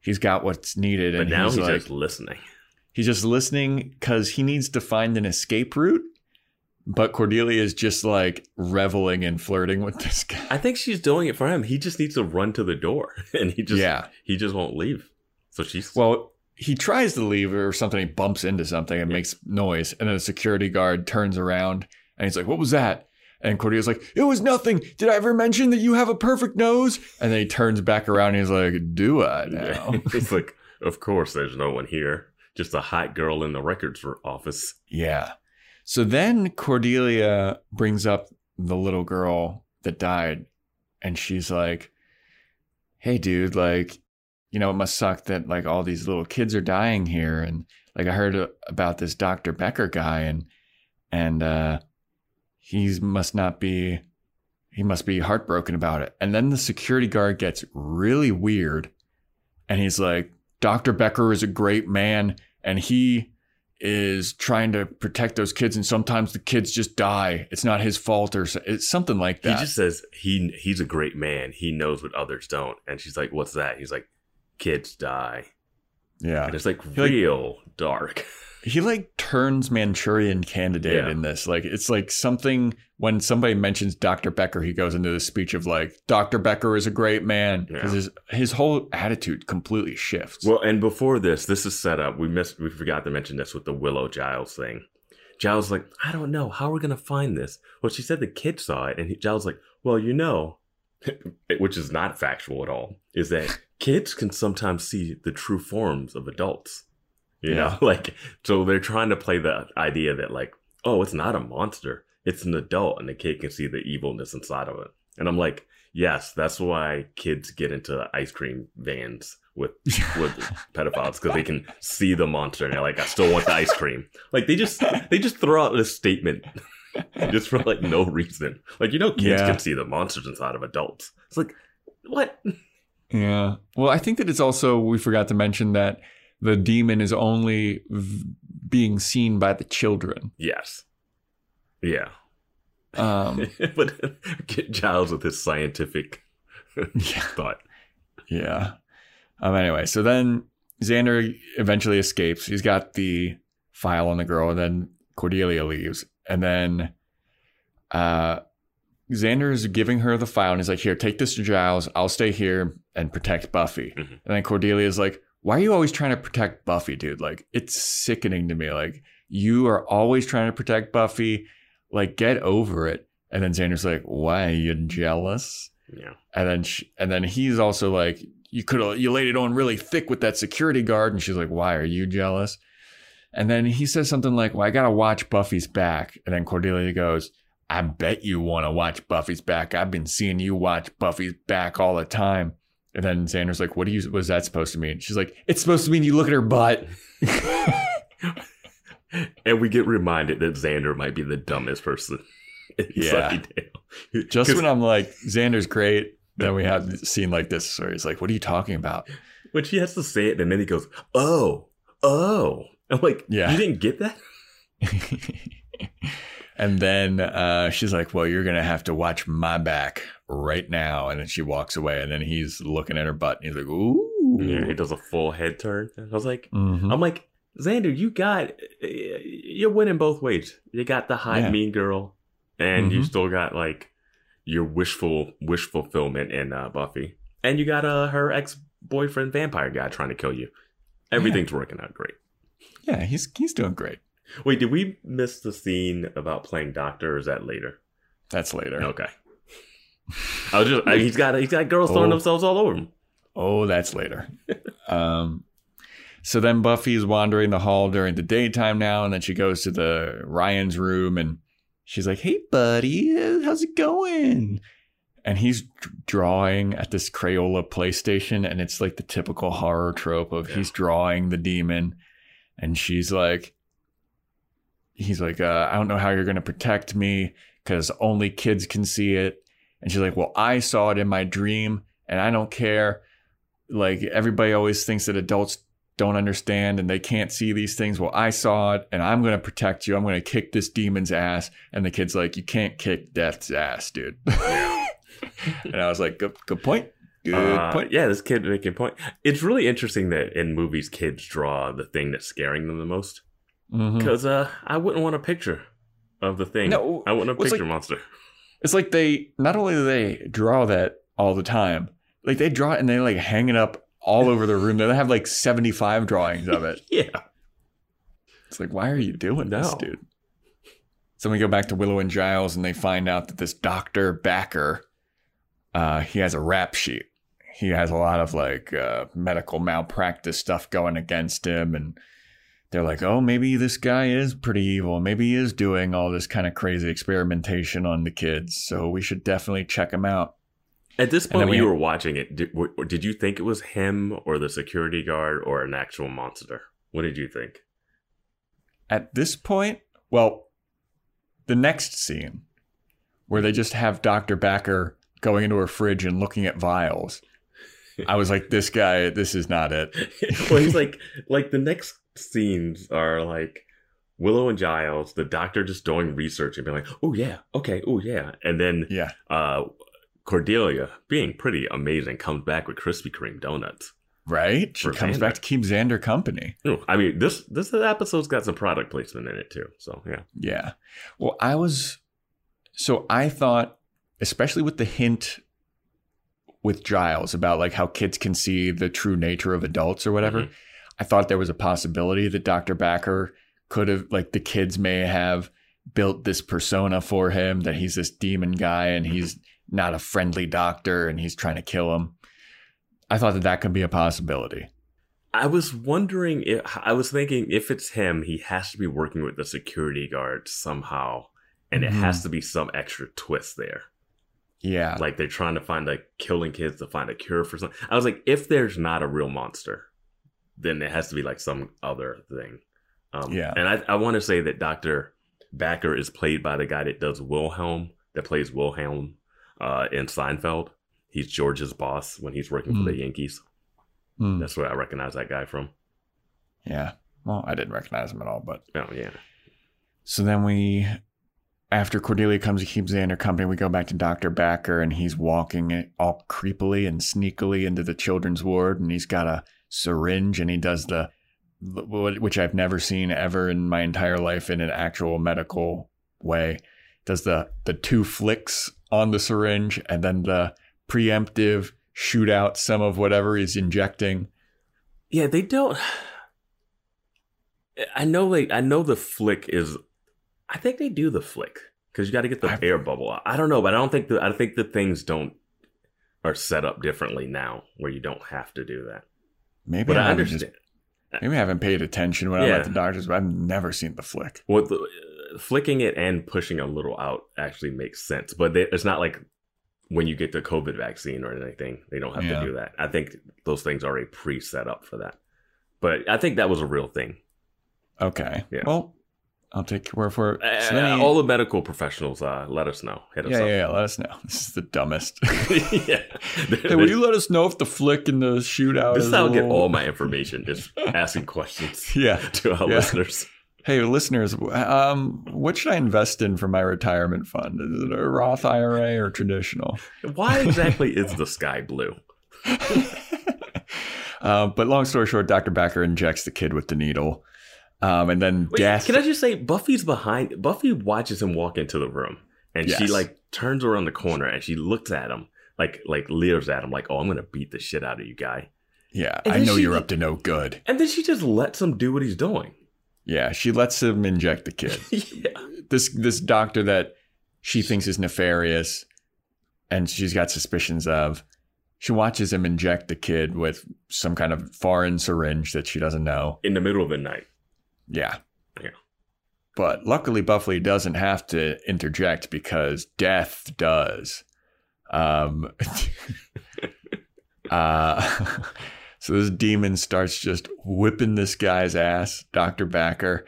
He's got what's needed. But and now he's, he's, like, just listening. He's just listening because he needs to find an escape route. But Cordelia is just like reveling and flirting with this guy. I think she's doing it for him. He just needs to run to the door. And he just, yeah. he just won't leave. So she's, Well, he tries to leave or something. He bumps into something and makes noise. And then the security guard turns around and he's like, What was that? And Cordelia's like, It was nothing. Did I ever mention that you have a perfect nose? And then he turns back around and he's like, Do I now? it's like, of course, there's no one here. Just a hot girl in the records office. Yeah. So then Cordelia brings up the little girl that died, and she's like, Hey, dude, like, you know, it must suck that like all these little kids are dying here. And like, I heard about this Dr. Backer guy, and, and, uh, he must not be, he must be heartbroken about it. And then the security guard gets really weird, and he's like, Dr. Backer is a great man, and he is trying to protect those kids and sometimes the kids just die it's not his fault or so- it's something like that He just says he he's a great man. He knows what others don't. And she's like, "What's that?" He's like, "Kids die." yeah And it's like like- real dark. he like turns manchurian candidate Yeah. in this like it's like something when somebody mentions dr backer he goes into this speech of like dr backer is a great man because Yeah. his, his whole attitude completely shifts Well, and before this, this is set up. We missed. We forgot to mention this with the Willow Giles thing. Giles like, I don't know. How we're we going to find this? Well, she said the kid saw it. And he, Giles like, well, you know, which is not factual at all, is that kids can sometimes see the true forms of adults. You Yeah. know, like, so they're trying to play the idea that, like, oh, it's not a monster, it's an adult, and the kid can see the evilness inside of it. And I'm like, yes, that's why kids get into ice cream vans with with pedophiles because they can see the monster and they're like, I still want the ice cream. Like they just they just throw out this statement just for like no reason. Like you know, kids Yeah. can see the monsters inside of adults. It's like what? Yeah. Well, I think that it's also, we forgot to mention that the demon is only v- being seen by the children. Yes, yeah. Um, but get Giles with his scientific yeah. thought. Yeah. Um, anyway, so then Xander eventually escapes. He's got the file on the girl, and then Cordelia leaves. And then uh, Xander is giving her the file, and he's like, Here, take this to Giles. I'll stay here and protect Buffy. Mhm. And then Cordelia is like, Why are you always trying to protect Buffy, dude? Like, it's sickening to me. Like, you are always trying to protect Buffy. Like, get over it. And then Xander's like, Why are you jealous? Yeah, And then she, and then he's also like, you could have you laid it on really thick with that security guard. And she's like, why are you jealous? And then he says something like, well, I gotta watch Buffy's back. And then Cordelia goes, I bet you want to watch Buffy's back. I've been seeing you watch Buffy's back all the time. And then Xander's like, what do you what is that supposed to mean? She's like, it's supposed to mean you look at her butt. and we get reminded that Xander might be the dumbest person. in Yeah. Just when I'm like, Xander's great, then we have scene like this where he's like, what are you talking about? when she has to say it, and then he goes, "Oh, oh," I'm like, Yeah. you didn't get that." and then uh, she's like, "Well, you're gonna have to watch my back right now." And then she walks away, and then he's looking at her butt, and he's like, "Ooh." Yeah, he does a full head turn. I was like, Mhm. I'm like, Xander, you got, you're winning both ways. You got the hot Yeah. mean girl, and you Mhm. still got like your wishful wish fulfillment in uh, Buffy, and you got uh, her ex boyfriend vampire guy trying to kill you. Everything's working out great. Yeah, he's he's doing great. Wait, did we miss the scene about playing doctor? Or is that later? That's later. Okay. I was just I, he's got he's got girls throwing Oh. themselves all over him. Oh, that's later. um, so then Buffy's wandering the hall during the daytime now, and then she goes to the Ryan's room, and she's like, "Hey, buddy, how's it going?" And he's drawing at this Crayola PlayStation, and it's like the typical horror trope of he's drawing the demon, and she's like, he's like, uh, "I don't know how you're going to protect me because only kids can see it." And she's like, "Well, I saw it in my dream, and I don't care." like everybody always thinks that adults don't understand and they can't see these things. Well, I saw it and I'm going to protect you. I'm going to kick this demon's ass. And the kid's like, you can't kick death's ass, dude. and I was like, good, good point. Good Uh, point. Yeah, this kid making point. It's really interesting that in movies, kids draw the thing that's scaring them the most. Mhm. Because uh, I wouldn't want a picture of the thing. No, I want a picture like- monster. It's like they, not only do they draw that all the time, like they draw it and they like hang it up all over the room. They have like 75 drawings of it. Yeah. It's like, why are you doing this, dude? So we go back to Willow and Giles, and they find out that this Doctor Backer, uh, he has a rap sheet. He has a lot of like uh, medical malpractice stuff going against him, and they're like, "Oh, maybe this guy is pretty evil. Maybe he is doing all this kind of crazy experimentation on the kids. So we should definitely check him out." At this point, when we- you were watching it, did, did you think it was him or the security guard or an actual monster? What did you think? At this point, well, the next scene where they just have Dr. Backer going into her fridge and looking at vials. I was like, this guy, this is not it. well, he's like, like the next scenes are like Willow and Giles, the doctor just doing research and being like, oh yeah, okay, oh yeah, and then Yeah. uh, Cordelia, being pretty amazing, comes back with Krispy Kreme donuts. Right? She comes Xander. back to keep Xander company. Ooh, I mean, this this episode's got some product placement in it too. So yeah, Yeah. Well, I was, so I thought, especially with the hint with Giles about like how kids can see the true nature of adults or whatever, Mhm. I thought there was a possibility that Dr. Backer could have like the kids may have built this persona for him that he's this demon guy and mm-hmm. he's not a friendly doctor and he's trying to kill him. I thought that that could be a possibility. I was wondering if I was thinking if it's him, he has to be working with the security guards somehow, and it has mm-hmm. to be some extra twist there. Yeah. Like they're trying to find like killing kids to find a cure for something. I was like, if there's not a real monster, then it has to be like some other thing. Um, Yeah. And I, I want to say that Dr. Backer is played by the guy that does Wilhelm, that plays Wilhelm uh, in Seinfeld. He's George's boss when he's working for Hmm. the Yankees. Hmm. That's where I recognize that guy from. Yeah. Well, I didn't recognize him at all, but Oh, yeah. So then we, after Cordelia comes to keep Xander company, we go back to Dr. Backer and he's walking all creepily and sneakily into the children's ward and he's got a syringe and he does the, which I've never seen ever in my entire life in an actual medical way, does the, the two flicks on the syringe and then the preemptive shoot out some of whatever he's injecting. Yeah, they don't. I know, like, I know the flick is. I think they do the flick because you got to get the I've- air bubble out. I don't know, but I don't think the. I think the things don't are set up differently now where you don't have to do that. Maybe But I haven't just- understand. maybe I haven't paid attention when I'm Yeah. at the doctor's, but I've never seen the flick. Well, the, uh, flicking it and pushing a little out actually makes sense, but they, it's not like when you get the COVID vaccine or anything, they don't have Yeah. to do that. I think those things are already pre set up for that. But I think that was a real thing. Okay. Yeah. Well, I'll take your word for it. Uh, So he- all the medical professionals, uh, let us know. Hit us yeah, up. yeah, yeah, let us know. This is the dumbest. yeah. hey, will you let us know if the flick and the shootout This is how I get all my information, just asking questions Yeah. to our Yeah. listeners. Hey, listeners, um, what should I invest in for my retirement fund? Is it a Roth IRA or traditional? Why exactly is the sky blue? uh, but long story short, Dr. Backer injects the kid with the needle. Um, and then Wait, death. can I just say, Buffy's behind. Buffy watches him walk into the room, and she like turns around the corner and she looks at him, like like leers at him, like, "Oh, I'm gonna beat the shit out of you, guy." yeah, and I know she- you're up to no good. And then she just lets him do what he's doing. Yeah, she lets him inject the kid. yeah. this this doctor that she thinks is nefarious and she's got suspicions of she watches him inject the kid with some kind of foreign syringe that she doesn't know In the middle of the night. Yeah. Yeah. but luckily buffy doesn't have to interject because death does. Um uh so this demon starts just whipping this guy's ass dr backer.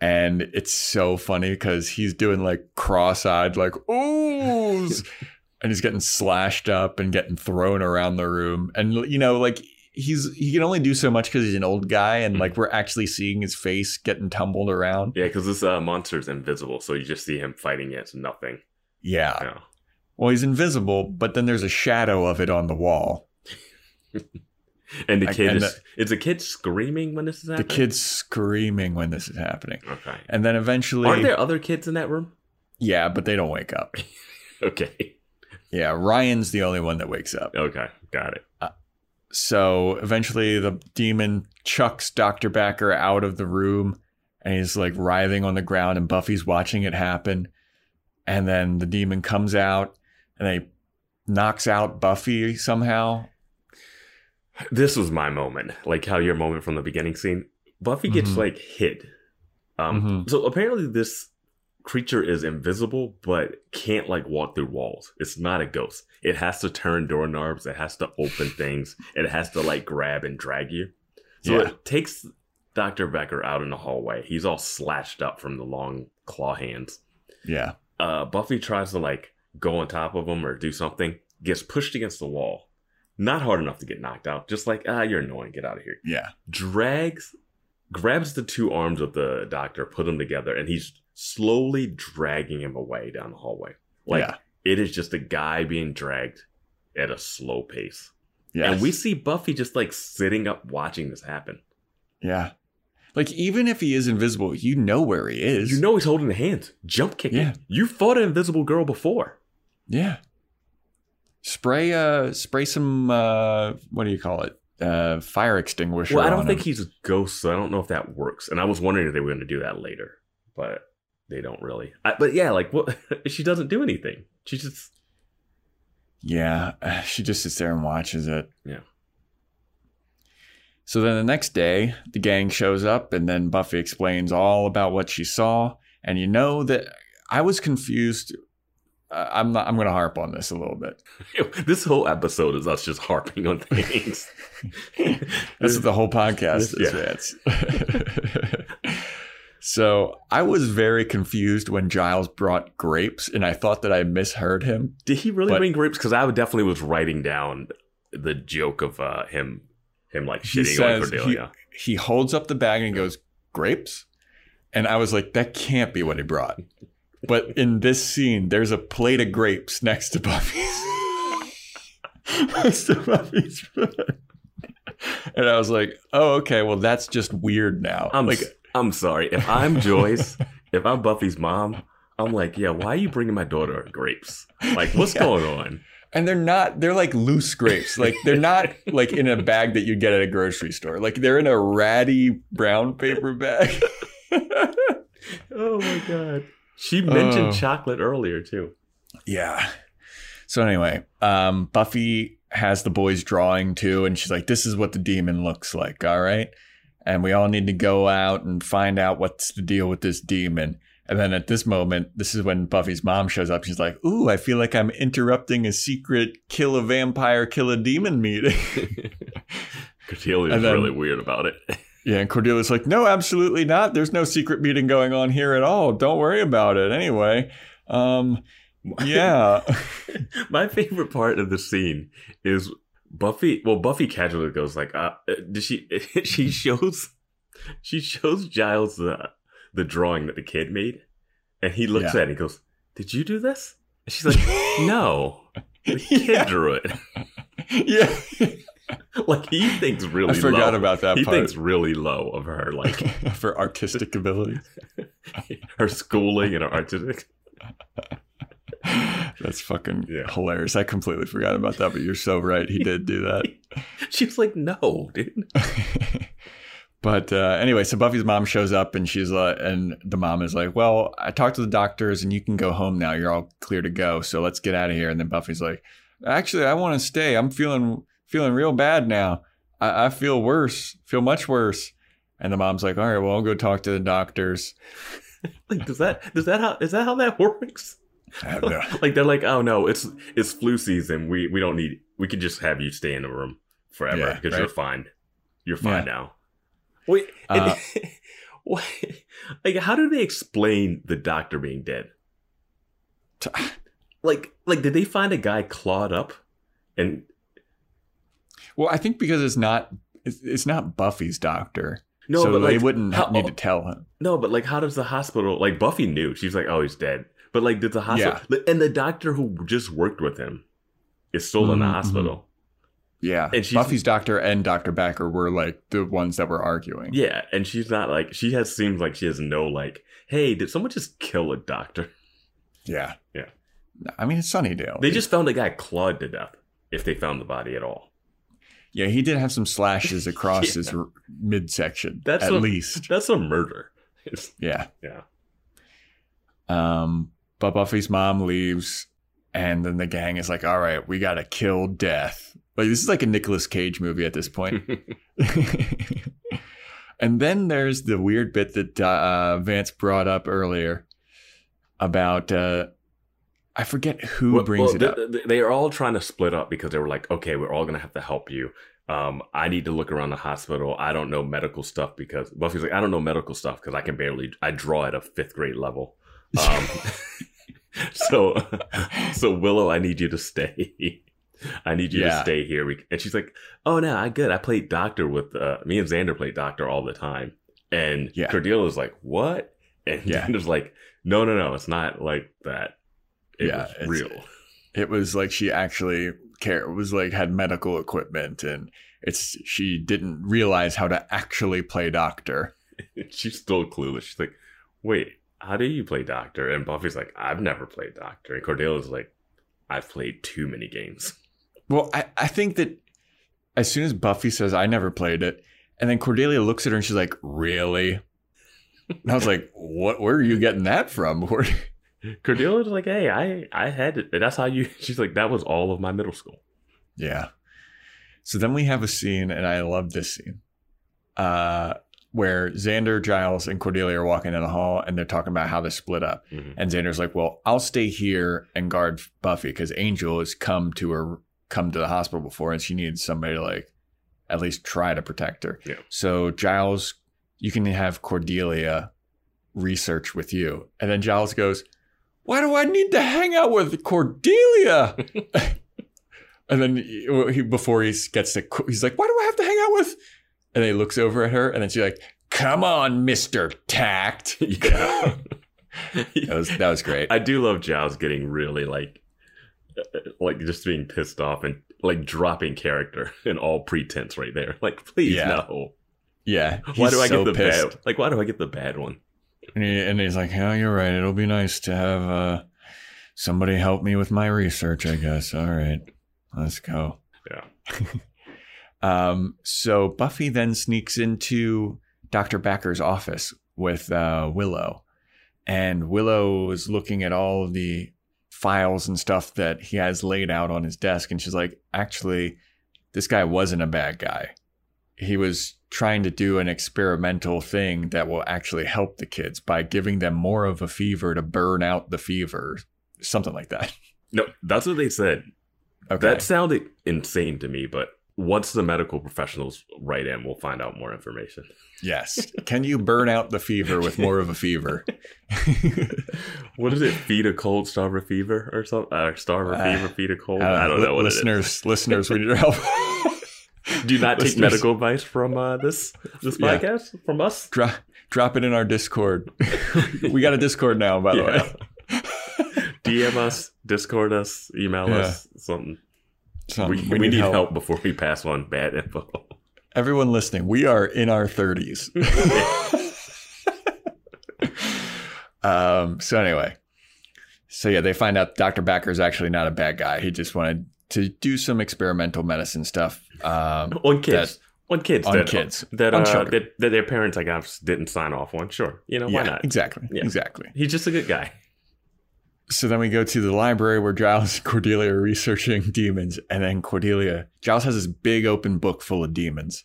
And it's so funny because he's doing like cross-eyed like oohs! And he's getting slashed up and getting thrown around the room. And you know like he's he can only do so much because he's an old guy and like we're actually seeing his face getting tumbled around Yeah, because this uh, monster's invisible, so you just see him fighting against nothing. yeah well he's invisible but then there's a shadow of it on the wall And the I- kid and is is the kid screaming when this is happening. the kid's screaming when this is happening Okay. and then eventually Aren't there other kids in that room? yeah but they don't wake up Okay. yeah ryan's the only one that wakes up Okay. Got it. So eventually the demon chucks Dr. Backer out of the room and he's like writhing on the ground and Buffy's watching it happen. And then the demon comes out and they knocks out Buffy somehow. This was my moment, like how your moment from the beginning scene. Buffy gets Mhm. like hit. Um, Mhm. So apparently, this creature is invisible, but can't like walk through walls. It's not a ghost. It has to turn doorknobs. It has to open things. It has to like grab and drag you. So Yeah. it takes Doctor Backer out in the hallway. He's all slashed up from the long claw hands. Yeah. uh, Buffy tries to like go on top of him or do something, gets pushed against the wall. Not hard enough to get knocked out. Just like, ah, you're annoying. Get out of here. Yeah. Drags, grabs the two arms of the doctor, put them together, and he's slowly dragging him away down the hallway. Like yeah. It is just a guy being dragged at a slow pace. Yeah. And we see Buffy just like sitting up watching this happen. Yeah. Like even if he is invisible, you know where he is. You know he's holding the hands, jump kicking. Yeah. You fought an invisible girl before. Yeah. Spray uh spray some uh what do you call it? uh, fire extinguisher. Well, I don't on think him. he's a ghost, so I don't know if that works. And I was wondering if they were going to do that later, but they don't really. I, but yeah, like what? she doesn't do anything. She just Yeah, she just sits there and watches it. Yeah. So then the next day, the gang shows up, and then Buffy explains all about what she saw. And you know that I was confused. Uh, I'm not. I'm going to harp on this a little bit. this whole episode is us just harping on things. That's what the whole podcast is, Vance. So I was very confused when Giles brought grapes, and I thought that I misheard him. Did he really But- bring grapes? Because I definitely was writing down the joke of uh, him, him like shitting on says he, Cordelia. he holds up the bag and goes grapes, and I was like, that can't be what he brought. But in this scene, there's a plate of grapes next to Buffy's. next to Buffy's. And I was like, oh, okay, well, that's just weird now. I'm like, I'm sorry. If I'm Joyce, if I'm Buffy's mom, I'm like, yeah. Why are you bringing my daughter grapes? Like, what's Yeah. going on? and they're not, they're like loose grapes. Like, they're not like in a bag that you get at a grocery store. Like, they're in a ratty brown paper bag. Oh my god. She mentioned Oh. chocolate earlier too. Yeah. So anyway, um, Buffy has the boys drawing too, and she's like, "This is what the demon looks like." All right, and we all need to go out and find out what's the deal with this demon. And then at this moment, this is when Buffy's mom shows up. She's like, "Ooh, I feel like I'm interrupting a secret kill a vampire, kill a demon meeting." Cordelia's then- really weird about it. yeah, and Cordelia's like, "No, absolutely not. There's no secret meeting going on here at all. Don't worry about it." Anyway, um, yeah. My favorite part of the scene is Buffy. Well, Buffy casually goes like, uh, uh, "Did she?" she shows, she shows Giles the the drawing that the kid made, and he looks Yeah. at it and he goes, "Did you do this?" And she's like, "No, the kid Yeah. drew it." yeah. like he thinks really. I forgot low. about that He part. thinks really low of her, like for artistic ability. her schooling and her artistic. That's fucking Yeah. hilarious. I completely forgot about that, but you're so right. He did do that. She was like, "No, dude." but uh, anyway, so Buffy's mom shows up and she's like, and the mom is like, "Well, I talked to the doctors and you can go home now. You're all clear to go. So let's get out of here." And then Buffy's like, "Actually, I want to stay. I'm feeling feeling real bad now. I, I feel worse. Feel much worse." And the mom's like, "All right, well, I'll go talk to the doctors." Like, does that does that how is that how that works? I have no- like they're like, oh no, it's it's flu season. We we don't need. We can just have you stay in the room forever Yeah, because right. you're fine. You're fine Yeah. now. Wait, Uh, what? Like, how do they explain the doctor being dead? T- Like, like did they find a guy clawed up? And Well, I think because it's not it's, it's not Buffy's doctor, no, so but they like, wouldn't how- need to tell him. No, but like, how does the hospital? Like, Buffy knew. She's like, oh, he's dead. But like, did the hospital? And the doctor who just worked with him is still in the Mhm, hospital. Yeah, And she's- Buffy's doctor and Doctor Backer were like the ones that were arguing. Yeah, and she's not like she has seems like she has no like, hey, did someone just kill a doctor? yeah, Yeah. I mean, it's Sunnydale. They just found a guy clawed to death. If they found the body at all, yeah, he did have some slashes across Yeah. his r- midsection, That's at a- least. that's a murder. Yeah. yeah, Um, but Buffy's mom leaves, and then the gang is like, "All right, we gotta kill Death." Like this is like a Nicolas Cage movie at this point. and then there's the weird bit that uh, Vance brought up earlier about uh, I forget who Well- brings well, it up. th- They are all trying to split up because they were like, okay, we're all gonna have to help you. Um, I need to look around the hospital. I don't know medical stuff because Buffy's like, I don't know medical stuff because I can barely. I draw at a fifth grade level. Um, so, so Willow, I need you to stay. I need you to stay here. And she's like, "Oh no, I good. I played doctor with uh, me and Xander played doctor all the time." And Yeah. Cordelia's like, "What?" And Yeah. Xander's like, "No, no, no. It's not like that. It Yeah, was real." it was like she actually care it was like had medical equipment and it's she didn't realize how to actually play doctor. She's still clueless. She's like, "Wait, how do you play doctor?" And Buffy's like, "I've never played doctor." And Cordelia's like, "I've played too many games." Well, I, I think that as soon as Buffy says, I never played it, and then Cordelia looks at her and she's like, Really? And I was like, What where are you getting that from? Cordelia's like, hey, I I had it. That's how you. She's like, that was all of my middle school. Yeah. So then we have a scene, and I love this scene, uh, where Xander, Giles, and Cordelia are walking in the hall, and they're talking about how they split up. Mhm. And Xander's like, "Well, I'll stay here and guard Buffy because Angel has come to her, come to the hospital before, and she needs somebody to like at least try to protect her." Yeah. So Giles, you can have Cordelia research with you, and then Giles goes, "Why do I need to hang out with Cordelia?" And then he, he- before he gets to, he's like, "Why do I have to hang out with?" And then he looks over at her, and then she's like, "Come on, Mister Tact." Yeah. That was that was great. I do love Giles getting really like, uh, like just being pissed off and like dropping character and all pretense right there. Like, please Yeah. no. yeah. Why do I so get the pissed. bad? Like, why do I get the bad one? And, he, and he's like, "Yeah, you're right. It'll be nice to have uh, somebody help me with my research. I guess. All right, let's go." Yeah. Um, so Buffy then sneaks into Dr. Backer's office with uh, Willow, and Willow is looking at all of the files and stuff that he has laid out on his desk, and she's like, "Actually, this guy wasn't a bad guy. He was trying to do an experimental thing that will actually help the kids by giving them more of a fever to burn out the fever, something like that." No, that's what they said. Okay. That sounded insane to me, but once the medical professionals write in, we'll find out more information. Yes. Can you burn out the fever with more of a fever? What is it? Feed a cold, starve a fever, or something? Uh, starve a Uh, fever, feed a cold. Uh, I don't know what listeners, listeners, we need your help. Do not take medical advice from uh, this this Yeah. podcast from us. drop, drop it in our Discord. we got a Discord now, by the way. DM us, Discord us, email Yeah. us, something. Something. we, we, need, help. before we pass on bad info. Everyone listening, we are in our 30s. um, so anyway, so yeah, they find out Dr. Backer is actually not a bad guy. He just wanted to do some experimental medicine stuff. Um, on kids. on kids. on that, kids. That, On uh, that, that their parents, I guess, didn't sign off on. Sure. You know, why yeah, not? exactly, Yeah. exactly. He's just a good guy. So then we go to the library where Giles and Cordelia are researching demons. And then Cordelia, Giles has this big open book full of demons.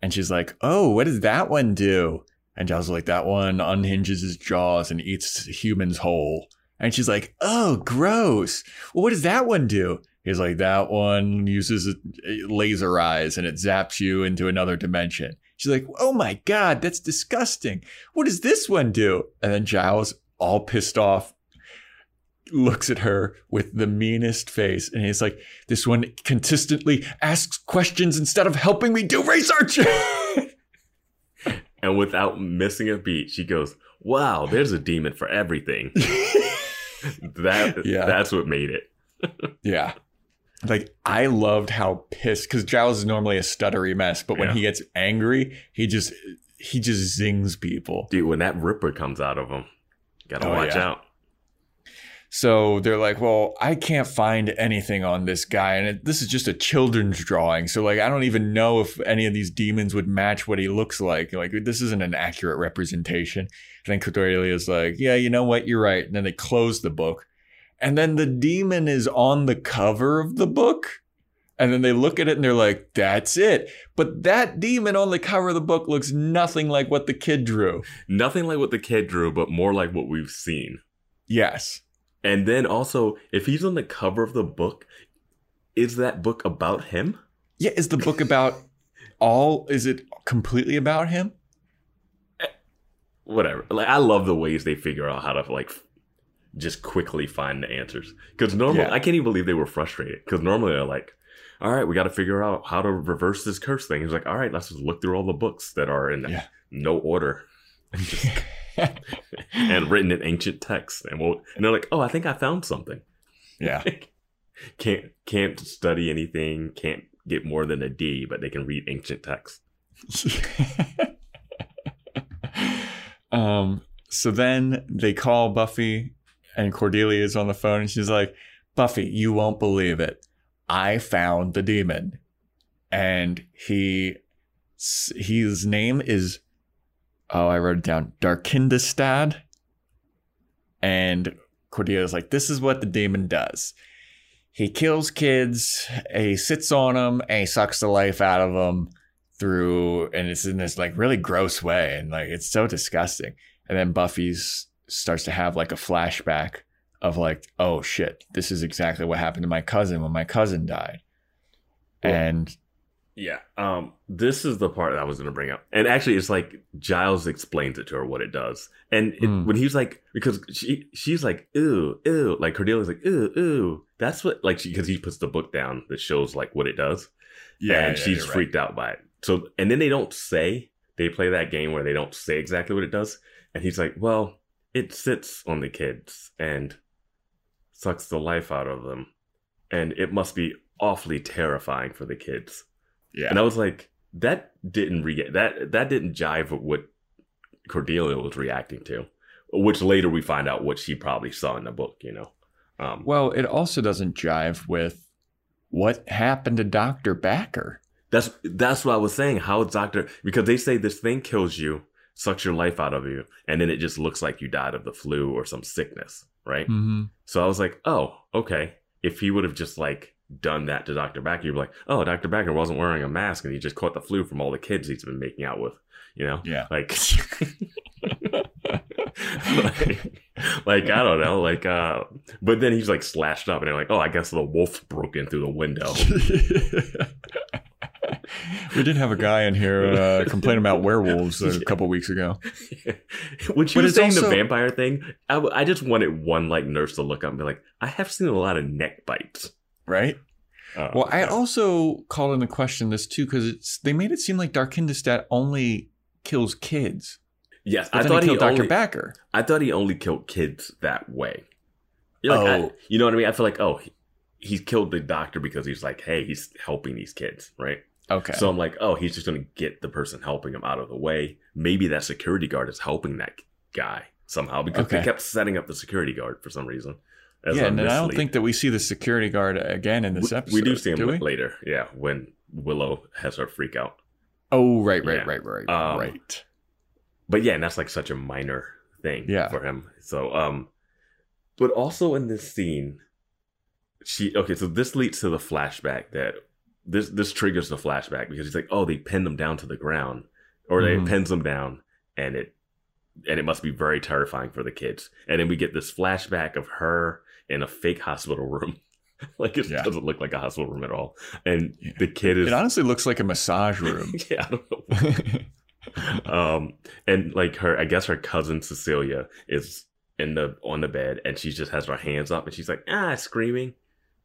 And she's like, Oh, what does that one do? And Giles is like, That one unhinges his jaws and eats humans whole. And she's like, Oh, gross. Well, what does that one do? He's like, That one uses uh, laser eyes and it zaps you into another dimension. She's like, Oh my God, that's disgusting. What does this one do? And then Giles, all pissed off, looks at her with the meanest face and he's like this one consistently asks questions instead of helping me do research And without missing a beat, she goes, Wow, there's a demon for everything. that Yeah. That's what made it. yeah like i loved how pissed because giles is normally a stuttery mess but when Yeah. he gets angry he just he just zings people Dude, when that Ripper comes out of him, gotta Oh, watch yeah. out. So they're like, well, I can't find anything on this guy. And it, this is just a children's drawing. So, like, I don't even know if any of these demons would match what he looks like. Like, this isn't an accurate representation. And then Cordelia's like, yeah, you know what? You're right. And then they close the book. And then the demon is on the cover of the book. And then they look at it and they're like, that's it. But that demon on the cover of the book looks nothing like what the kid drew. Nothing like what the kid drew, but more like what we've seen. Yes. And then also, if he's on the cover of the book, is that book about him? Yeah. Is the book about all, is it completely about him? Eh, whatever. Like I love the ways they figure out how to like just quickly find the answers. Because normally, Yeah. I can't even believe they were frustrated. Because normally they're like, "All right, we got to figure out how to reverse this curse thing." He's like, "All right, let's just look through all the books that are in Yeah. no order." Just- and written in ancient text, and we'll, and they're like, "Oh, I think I found something." yeah. can't can't study anything, can't get more than a D, but they can read ancient text. um, so then they call Buffy, and Cordelia is on the phone, and she's like, Buffy, you won't believe it. I found the demon. and he his name is oh I wrote it down Der Kindestod, and Cordelia's like this is what the demon does. He kills kids, he sits on them, and he sucks the life out of them through, and it's in this like really gross way, and like it's so disgusting. And then Buffy's starts to have like a flashback of like, oh shit, this is exactly what happened to my cousin when my cousin died. And Yeah. Um, this is the part that I was going to bring up. And actually, it's like Giles explains it to her what it does. And it, Mm. when he's like, because she she's like, ooh, ew. Like Cordelia's like, ooh, ooh. That's what, like, because he puts the book down that shows like what it does. Yeah. And she's freaked out by it. So, and then they don't say, they play that game where they don't say exactly what it does. And he's like, well, it sits on the kids and sucks the life out of them. And it must be awfully terrifying for the kids. Yeah. And I was like, that didn't re- that that didn't jive with what Cordelia was reacting to, which later we find out what she probably saw in the book. You know, um, Well, it also doesn't jive with what happened to Dr. Backer. that's that's what I was saying. How Doctor because they say this thing kills you, sucks your life out of you, and then it just looks like you died of the flu or some sickness, right? Mm-hmm. So I was like, oh, okay. If he would have just like done that to Dr. Backer, you'd be like, oh, Dr. Backer wasn't wearing a mask and he just caught the flu from all the kids he's been making out with, you know? Yeah. Like, like, like, I don't know, like, uh, but then he's like slashed up and they're like, oh, I guess the wolf broke in through the window. we did have a guy in here uh, complain about werewolves a couple weeks ago. when she But was saying the vampire thing, I just wanted one like nurse to look up and be like, I have seen a lot of neck bites. Right? Uh, Well, I also called into question this too because it's they made it seem like Der Kindestod only kills kids. yes, But I thought he he Dr. only, Backer. I thought he only killed kids that way. You're like, Oh. I- you know what I mean? I feel like, oh, he, he's killed the doctor because he's like, hey, he's helping these kids, right? Okay. So I'm like, oh, he's just going to get the person helping him out of the way. Maybe that security guard is helping that guy somehow because they kept setting up the security guard for some reason. As yeah, and then I don't think that we see the security guard again in this we, episode. we do see him do we? later, yeah, when Willow has her freak out. Oh, right, right, Yeah. right, right, Um, right. But yeah, and that's like such a minor thing Yeah. for him. So um but also in this scene she okay, so this leads to the flashback that this this triggers the flashback because he's like, "Oh, they pinned them down to the ground." Or they pins them down and it and it must be very terrifying for the kids. And then we get this flashback of her in a fake hospital room. like it Yeah. doesn't look like a hospital room at all. And Yeah. the kid is It honestly looks like a massage room. yeah, I don't know um and like her i guess her cousin cecilia is in the on the bed and she just has her hands up and she's like ah screaming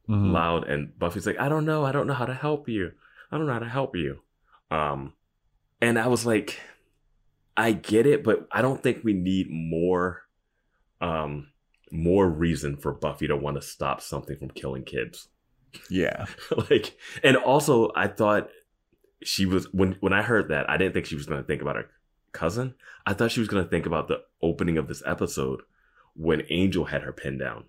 Mhm. loud and buffy's like i don't know i don't know how to help you i don't know how to help you um and i was like i get it but i don't think we need more um more reason for buffy to want to stop something from killing kids. Yeah. like and also i thought she was when when i heard that i didn't think she was going to think about her cousin. I thought she was going to think about the opening of this episode when angel had her pinned down.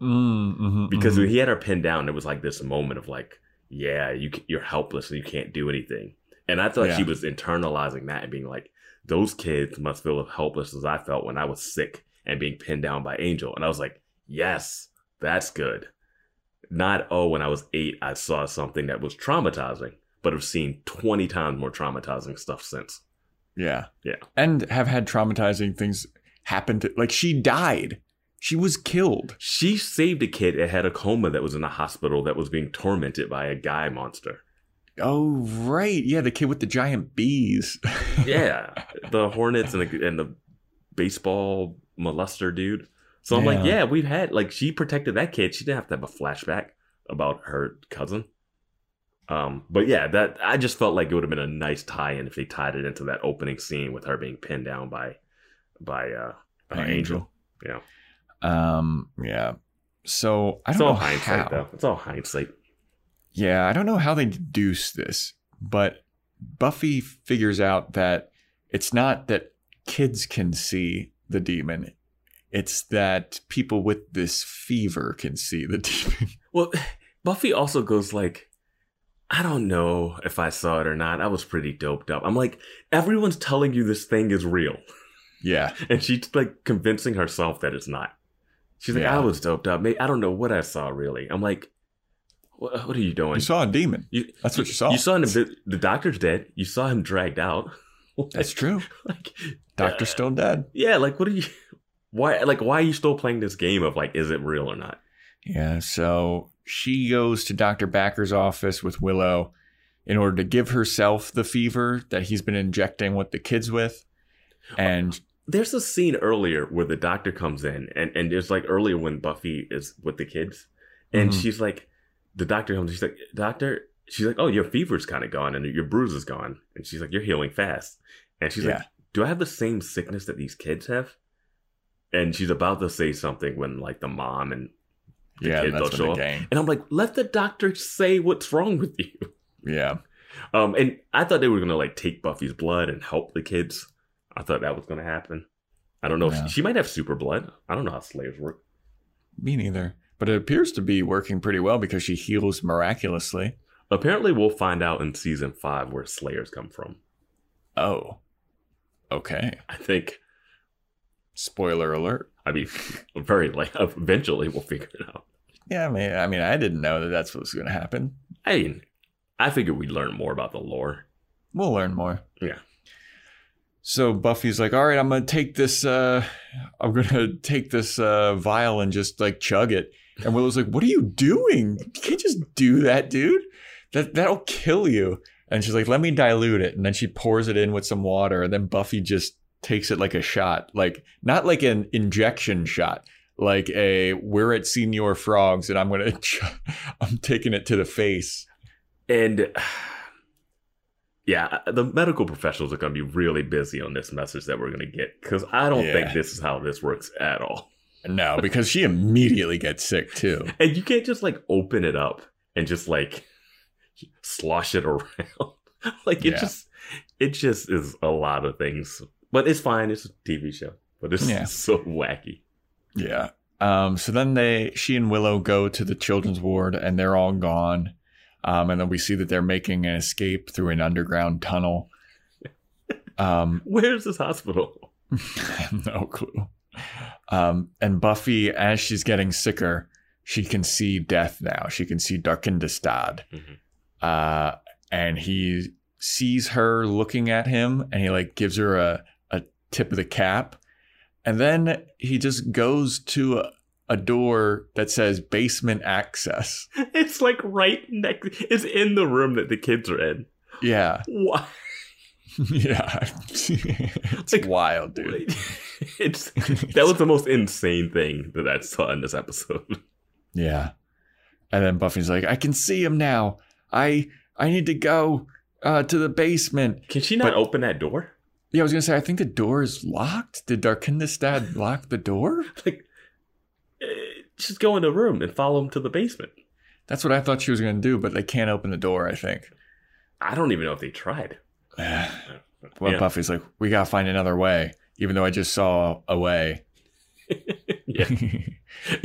Mm-hmm, because when he had her pinned down it was like this moment of like yeah you you're helpless and you can't do anything. And i thought she was internalizing that and being like those kids must feel as helpless as i felt when i was sick and being pinned down by angel and i was like yes that's good not oh when i was eight i saw something that was traumatizing but have seen 20 times more traumatizing stuff since yeah. Yeah. And have had traumatizing things happen to like she died. She was killed. she saved a kid that had a coma that was in a hospital that was being tormented by a guy monster Oh right. Yeah, the kid with the giant bees. yeah, the Hornets and the, and the baseball molester dude. So I'm like, Yeah. yeah, we've had like she protected that kid. She didn't have to have a flashback about her cousin. Um, but yeah, that I just felt like it would have been a nice tie-in if they tied it into that opening scene with her being pinned down by by uh, By uh, Angel. Yeah, Um, yeah. So I it's don't all know hindsight how. though. It's all hindsight. Yeah, I don't know how they deduce this, but Buffy figures out that it's not that kids can see the demon. It's that people with this fever can see the demon. Well, Buffy also goes like, I don't know if I saw it or not. I was pretty doped up. I'm like, everyone's telling you this thing is real. Yeah. And she's like convincing herself that it's not. She's like, Yeah. I was doped up. I don't know what I saw really. I'm like, what, are you doing? You saw a demon. You- That's what you saw. You saw him, the, the doctor's dead. You saw him dragged out. That's true. Like, Doctor's still dead. yeah, like, what are you, why, like, why are you still playing this game of like, is it real or not? Yeah. So she goes to Dr. Backer's office with Willow in order to give herself the fever that he's been injecting with the kids with. And There's a scene earlier where the doctor comes in, and and it's like earlier when Buffy is with the kids, and Mhm. she's like, the doctor comes, she's like, doctor, she's like, oh, your fever's kind of gone, and your bruise is gone, and she's like, you're healing fast, and she's like, do I have the same sickness that these kids have? And she's about to say something when like the mom and the yeah, kids that's don't show up, and I'm like, let the doctor say what's wrong with you. Yeah. Um, and I thought they were gonna like take Buffy's blood and help the kids. I thought that was gonna happen. I don't know. Yeah. She, she might have super blood. I don't know how Slayers work. Me neither. But it appears to be working pretty well because she heals miraculously. Apparently, we'll find out in season five where Slayers come from. Oh. Okay. I think. Spoiler alert. I mean, very like eventually we'll figure it out. Yeah, I mean, I mean, I didn't know that that's what was going to happen. I mean, I figured we'd learn more about the lore. We'll learn more. Yeah. So Buffy's like, all right, I'm gonna take this. uh I'm gonna take this uh vial and just like chug it. And Willow's like, what are you doing? You can't just do that, dude. That that'll kill you. And she's like, let me dilute it. And then she pours it in with some water. And then Buffy just takes it like a shot, like not like an injection shot, like a we're at Senior Frogs, and I'm gonna, I'm taking it to the face. And yeah, uh, the medical professionals are going to be really busy on this message that we're going to get because I don't Yeah. think this is how this works at all. No, because she immediately gets sick too. And you can't just like open it up and just like slosh it around. like it Yeah. just it just is a lot of things. But it's fine. It's a TV show. But it's Yeah. so wacky. Yeah. Um, so then they, she and Willow go to the children's ward, and they're all gone. Um, and then we see that they're making an escape through an underground tunnel. Um, Where's this hospital? No clue. Um, and Buffy, as she's getting sicker, she can see death now. She can see Der Kindestod. Mhm. Uh, and he sees her looking at him and he like gives her a, a tip of the cap. And then he just goes to a, a door that says basement access. It's like right next. It's in the room that the kids are in. Yeah. Why? Yeah. it's Like- wild, dude. It's that was the most insane thing that I saw in this episode. Yeah. And then Buffy's like, I can see him now. I I need to go uh, to the basement. Can she not But- open that door? Yeah, I was gonna say, I think the door is locked. Did Der Kindestod lock the door? Like, eh, just go in the room and follow him to the basement. That's what I thought she was gonna do, but they can't open the door, I think. I don't even know if they tried. well, Yeah. Buffy's like, we gotta find another way, even though I just saw a way. Yeah.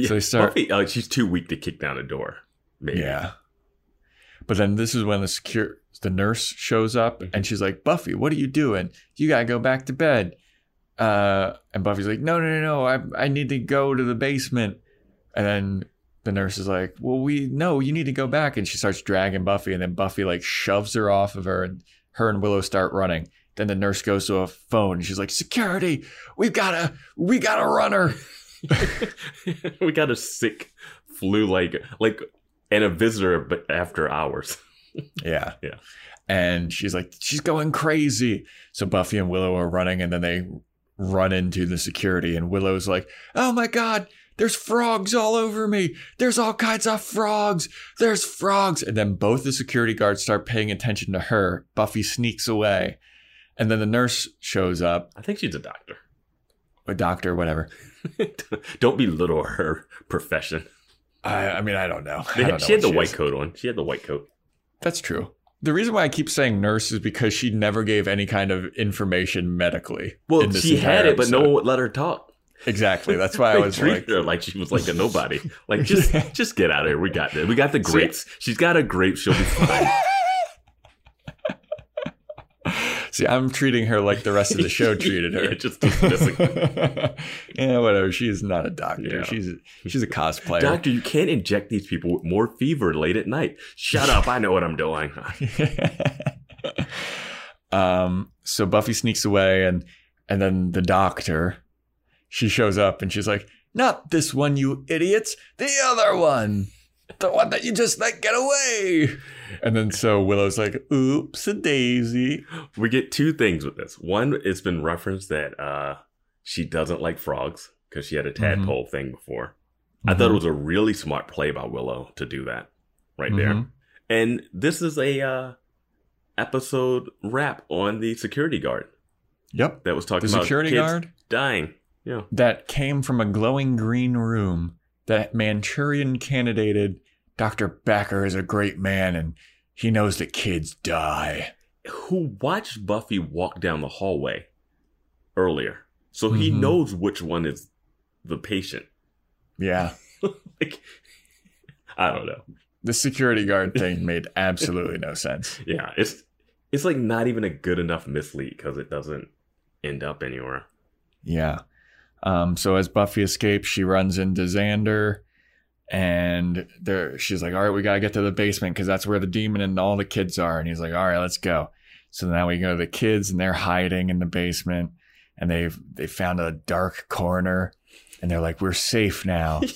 So they start- Buffy, uh, she's too weak to kick down a door. Maybe. Yeah. But then this is when the secure the nurse shows up and she's like, Buffy, what are you doing? You gotta go back to bed. Uh, and Buffy's like, No, no, no, no, I I need to go to the basement. And then the nurse is like, Well, we no, you need to go back. And she starts dragging Buffy, and then Buffy like shoves her off of her, and her and Willow start running. Then the nurse goes to a phone and she's like, Security, we've got a we got a runner. we got a sick flu like like and a visitor but after hours. Yeah. Yeah. And she's like, she's going crazy. So Buffy and Willow are running and then they run into the security. And Willow's like, oh my God, there's frogs all over me. There's all kinds of frogs. There's frogs. And then both the security guards start paying attention to her. Buffy sneaks away. And then the nurse shows up, I think she's a doctor. a doctor, whatever. don't belittle her profession. I, I mean, I don't know. I don't know she had the white is. coat on. She had the white coat. That's true. The reason why I keep saying nurse is because she never gave any kind of information medically. Well, she had it, but no one would let her talk. Exactly. That's why I was treated like, her like she was like a nobody. Like just just get out of here. We got this. We got the grapes. She's got a grape. She'll be fine. See, I'm treating her like the rest of the show treated her. Yeah, just yeah, whatever. She's not a doctor. Yeah. She's she's a cosplayer. Doctor, you can't inject these people with more fever late at night. Shut up. I know what I'm doing. um, so Buffy sneaks away, and and then the doctor, she shows up, and she's like, "Not this one, you idiots! The other one, the one that you just let get away." And then so Willow's like, "Oops, a daisy." we get two things with this. One, it's been referenced that uh, she doesn't like frogs because she had a tadpole thing before. I thought it was a really smart play by Willow to do that right there. Mhm. And this is a uh, episode wrap on the security guard Yep, that was talking the about security guard dying. Yeah. that came from a glowing green room. That Manchurian candidated Dr. Backer is a great man, and he knows that kids die. Who watched Buffy walk down the hallway earlier. So he Mhm. knows which one is the patient. Yeah. like, I don't know. The security guard thing made absolutely no sense. Yeah, it's it's like not even a good enough mislead because it doesn't end up anywhere. Yeah. Um, so as Buffy escapes, she runs into Xander and there she's like, All right, we gotta get to the basement because that's where the demon and all the kids are. And he's like, All right, let's go. So now we go to the kids and they're hiding in the basement and they've they found a dark corner and they're like, We're safe now.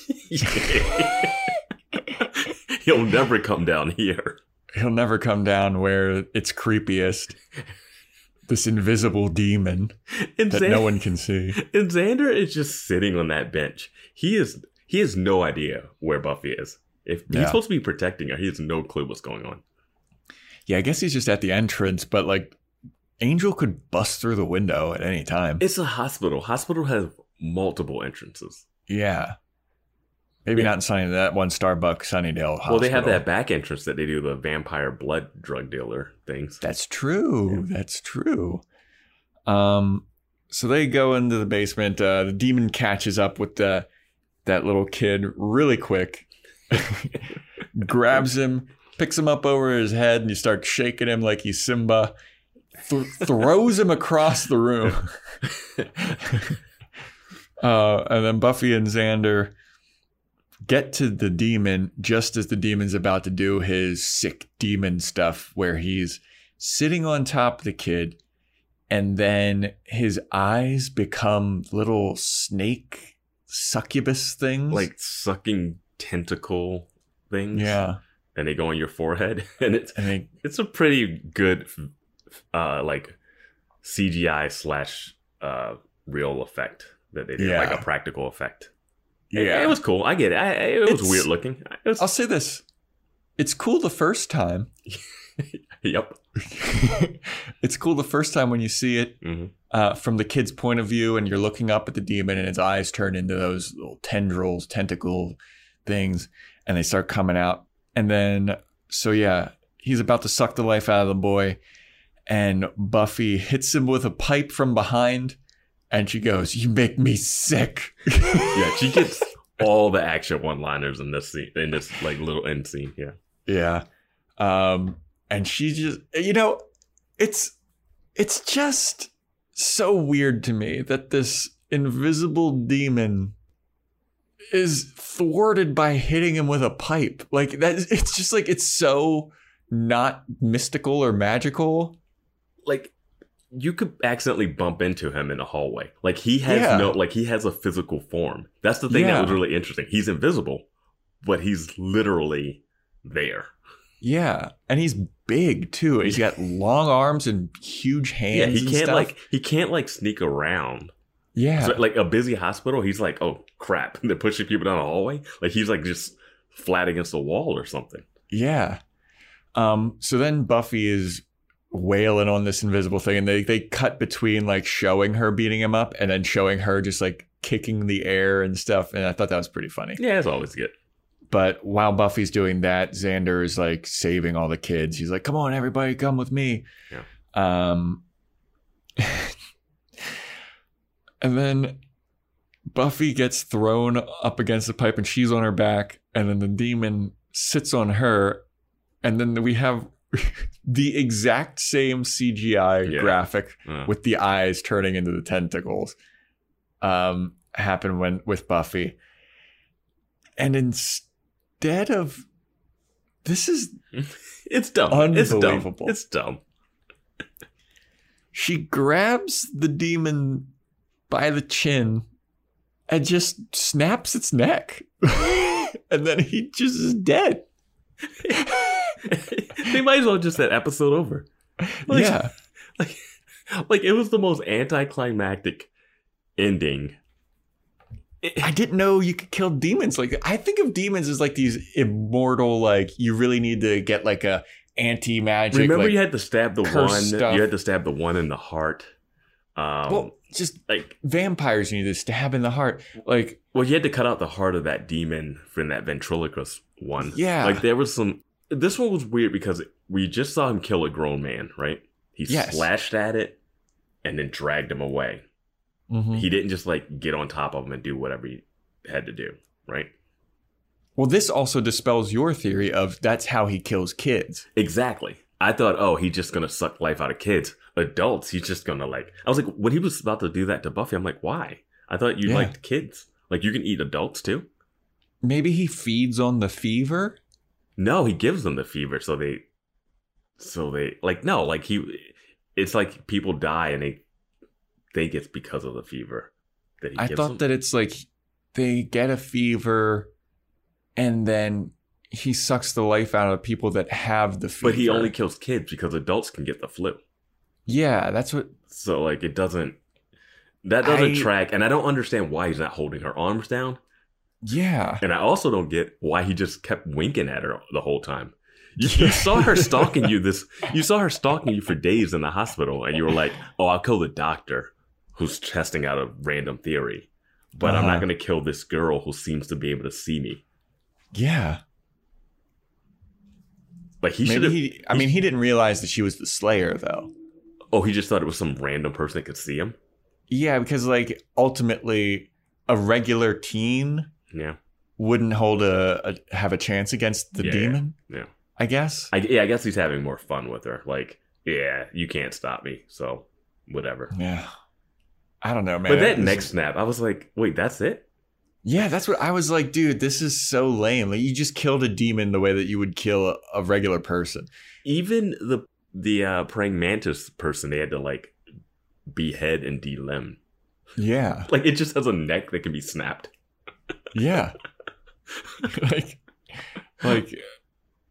He'll never come down here. He'll never come down where it's creepiest. This invisible demon And, that Xan- no one can see. and Xander is just sitting on that bench. He is he has no idea where Buffy is. If he's supposed to be protecting her, he has no clue what's going on. Yeah, I guess he's just at the entrance, but like Angel could bust through the window at any time. It's a hospital. Hospital has multiple entrances. yeah. Maybe Yeah. not in Sunny that one Starbucks Sunnydale hospital. Well, they have that back entrance that they do the vampire blood drug dealer things. That's true. That's true. Um so they go into the basement. Uh the demon catches up with the that little kid really quick. grabs him, picks him up over his head, and you start shaking him like he's Simba. Th- throws him across the room. uh, and then Buffy and Xander get to the demon just as the demon's about to do his sick demon stuff, where he's sitting on top of the kid, and then his eyes become little snake succubus things. like sucking tentacle things. yeah, And they go on your forehead. And it's and they it's a pretty good uh like CGI slash uh real effect that they did. Yeah. Like a practical effect. It- yeah. It, was cool. I get it. I, it was It's- weird looking. Was, I'll say this: it's cool the first time. yep. it's cool the first time when you see it hmm uh, from the kid's point of view, and you're looking up at the demon, and its eyes turn into those little tendrils, tentacle things, and they start coming out. And then, so yeah, he's about to suck the life out of the boy, and Buffy hits him with a pipe from behind, and she goes, "You make me sick." Yeah, she gets all the action one liners in this scene in this like little end scene. Yeah. Yeah. Um and she just you know, it's it's just so weird to me that this invisible demon is thwarted by hitting him with a pipe. Like that it's just like it's so not mystical or magical. Like you could accidentally bump into him in a hallway. Like he has Yeah. no like he has a physical form. That's the thing Yeah. that was really interesting. He's invisible, but he's literally there. Yeah. And he's big too. He's got long arms and huge hands. Yeah, he and can't stuff. like he can't like sneak around. Yeah. So, like a busy hospital, he's like, oh crap, they're pushing people down a hallway. Like he's like just flat against the wall or something. Yeah. Um, so then Buffy is wailing on this invisible thing, and they they cut between like showing her beating him up and then showing her just like kicking the air and stuff. And I thought that was pretty funny. Yeah, it's always good. But while Buffy's doing that, Xander is like saving all the kids. He's like, "Come on, everybody, come with me." Yeah. Um, and then Buffy gets thrown up against the pipe, and she's on her back, and then the demon sits on her, and then we have the exact same CGI Yeah. graphic Uh, with the eyes turning into the tentacles um happen when with Buffy. And instead of this is it's dumb. It's dumb. Unbelievable. It's dumb. she grabs the demon by the chin and just snaps its neck. and then he just is dead. they might as well just that episode over. Like, yeah. like, like it was the most anticlimactic ending. I didn't know you could kill demons. Like I think of demons as like these immortal, like you really need to get like a anti magic. Remember, like, you had to stab the one. stuff. You had to stab the one in the heart. Um, well, just like, vampires you need to stab in the heart. Like well, you had to cut out the heart of that demon from that ventriloquist one. Yeah. like there was some. This one was weird because we just saw him kill a grown man, right? He Yes. slashed at it and then dragged him away. mhm. He didn't just like get on top of him and do whatever he had to do, right? well, this also dispels your theory of that's how he kills kids. Exactly. I thought, oh, he's just gonna suck life out of kids. Adults, he's just gonna like. I was like, when he was about to do that to Buffy, I'm like, why? I thought you Yeah. liked kids. Like you can eat adults too. Maybe he feeds on the fever. No, he gives them the fever, so they, so they like no, like he. It's like people die and they, think it's because of the fever that he I thought them. that it's like they get a fever, and then he sucks the life out of people that have the fever. but he only kills kids because adults can get the flu. yeah, that's what So like it doesn't. That doesn't I- track, and I don't understand why he's not holding her arms down. Yeah. And I also don't get why he just kept winking at her the whole time. You, you saw her stalking you this you saw her stalking you for days in the hospital and you were like, "Oh, I'll kill the doctor who's testing out a random theory, but I'm Uh-huh. not going to kill this girl who seems to be able to see me." Yeah. Like he should he I mean he didn't realize that she was the slayer though. Oh, he just thought it was some random person that could see him. Yeah, because like ultimately a regular teen Yeah. wouldn't hold a, a have a chance against the Yeah, demon, Yeah. I guess. I yeah, I guess he's having more fun with her. Like, yeah, you can't stop me. So, whatever. Yeah. I don't know, man. But that was- next snap, I was like, wait, that's it? Yeah, that's what I was like, dude, this is so lame. Like you just killed a demon the way that you would kill a, a regular person. even the the uh praying mantis person they had to like behead and delimb Yeah. like it just has a neck that can be snapped Yeah. like like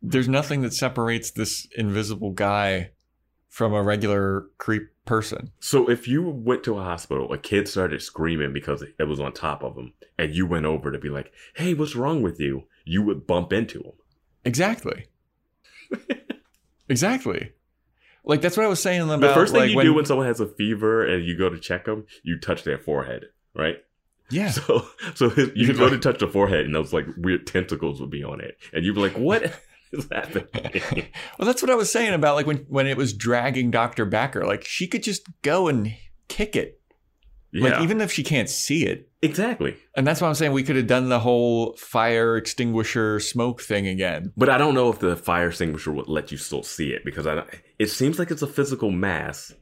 there's nothing that separates this invisible guy from a regular creep person. so if you went to a hospital a kid started screaming because it was on top of him and you went over to be like hey what's wrong with you you would bump into him Exactly. exactly. Like that's what I was saying about the first thing like, you when, do when someone has a fever and you go to check them you touch their forehead right Yeah. so so his, you You'd go to touch the forehead and those like weird tentacles would be on it and you'd be like what is happening Well, that's what I was saying about like when when it was dragging Dr. Backer. Like she could just go and kick it. yeah Like even if she can't see it. exactly And that's why I'm saying we could have done the whole fire extinguisher smoke thing again. But I don't know if the fire extinguisher would let you still see it because I don't, it seems like it's a physical mass,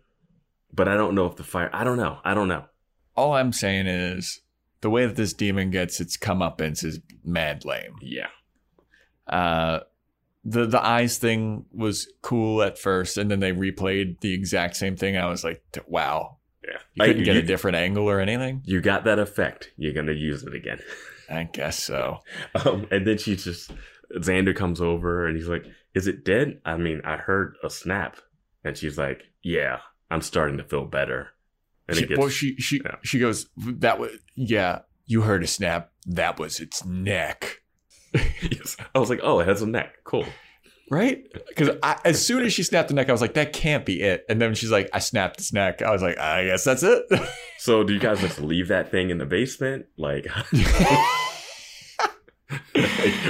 but I don't know if the fire. I don't know. I don't know. All I'm saying is the way that this demon gets its comeuppance is mad lame. Yeah, Uh, the the eyes thing was cool at first, and then they replayed the exact same thing. I was like, wow, yeah. you couldn't Like, get you, a different angle or anything. you got that effect. You're gonna use it again. I guess so. Um, and then she just Xander comes over and he's like, "Is it dead?" I mean, I heard a snap, and she's like, "Yeah, I'm starting to feel better." And She, gets well, she she yeah. she goes, that was yeah. You heard a snap. That was its neck. yes. I was like, "Oh, it has a neck. Cool." Right? Because as soon as she snapped the neck, I was like, that can't be it. And then she's like, I snapped its neck. I was like, I guess that's it. So, do you guys just leave that thing in the basement? Like,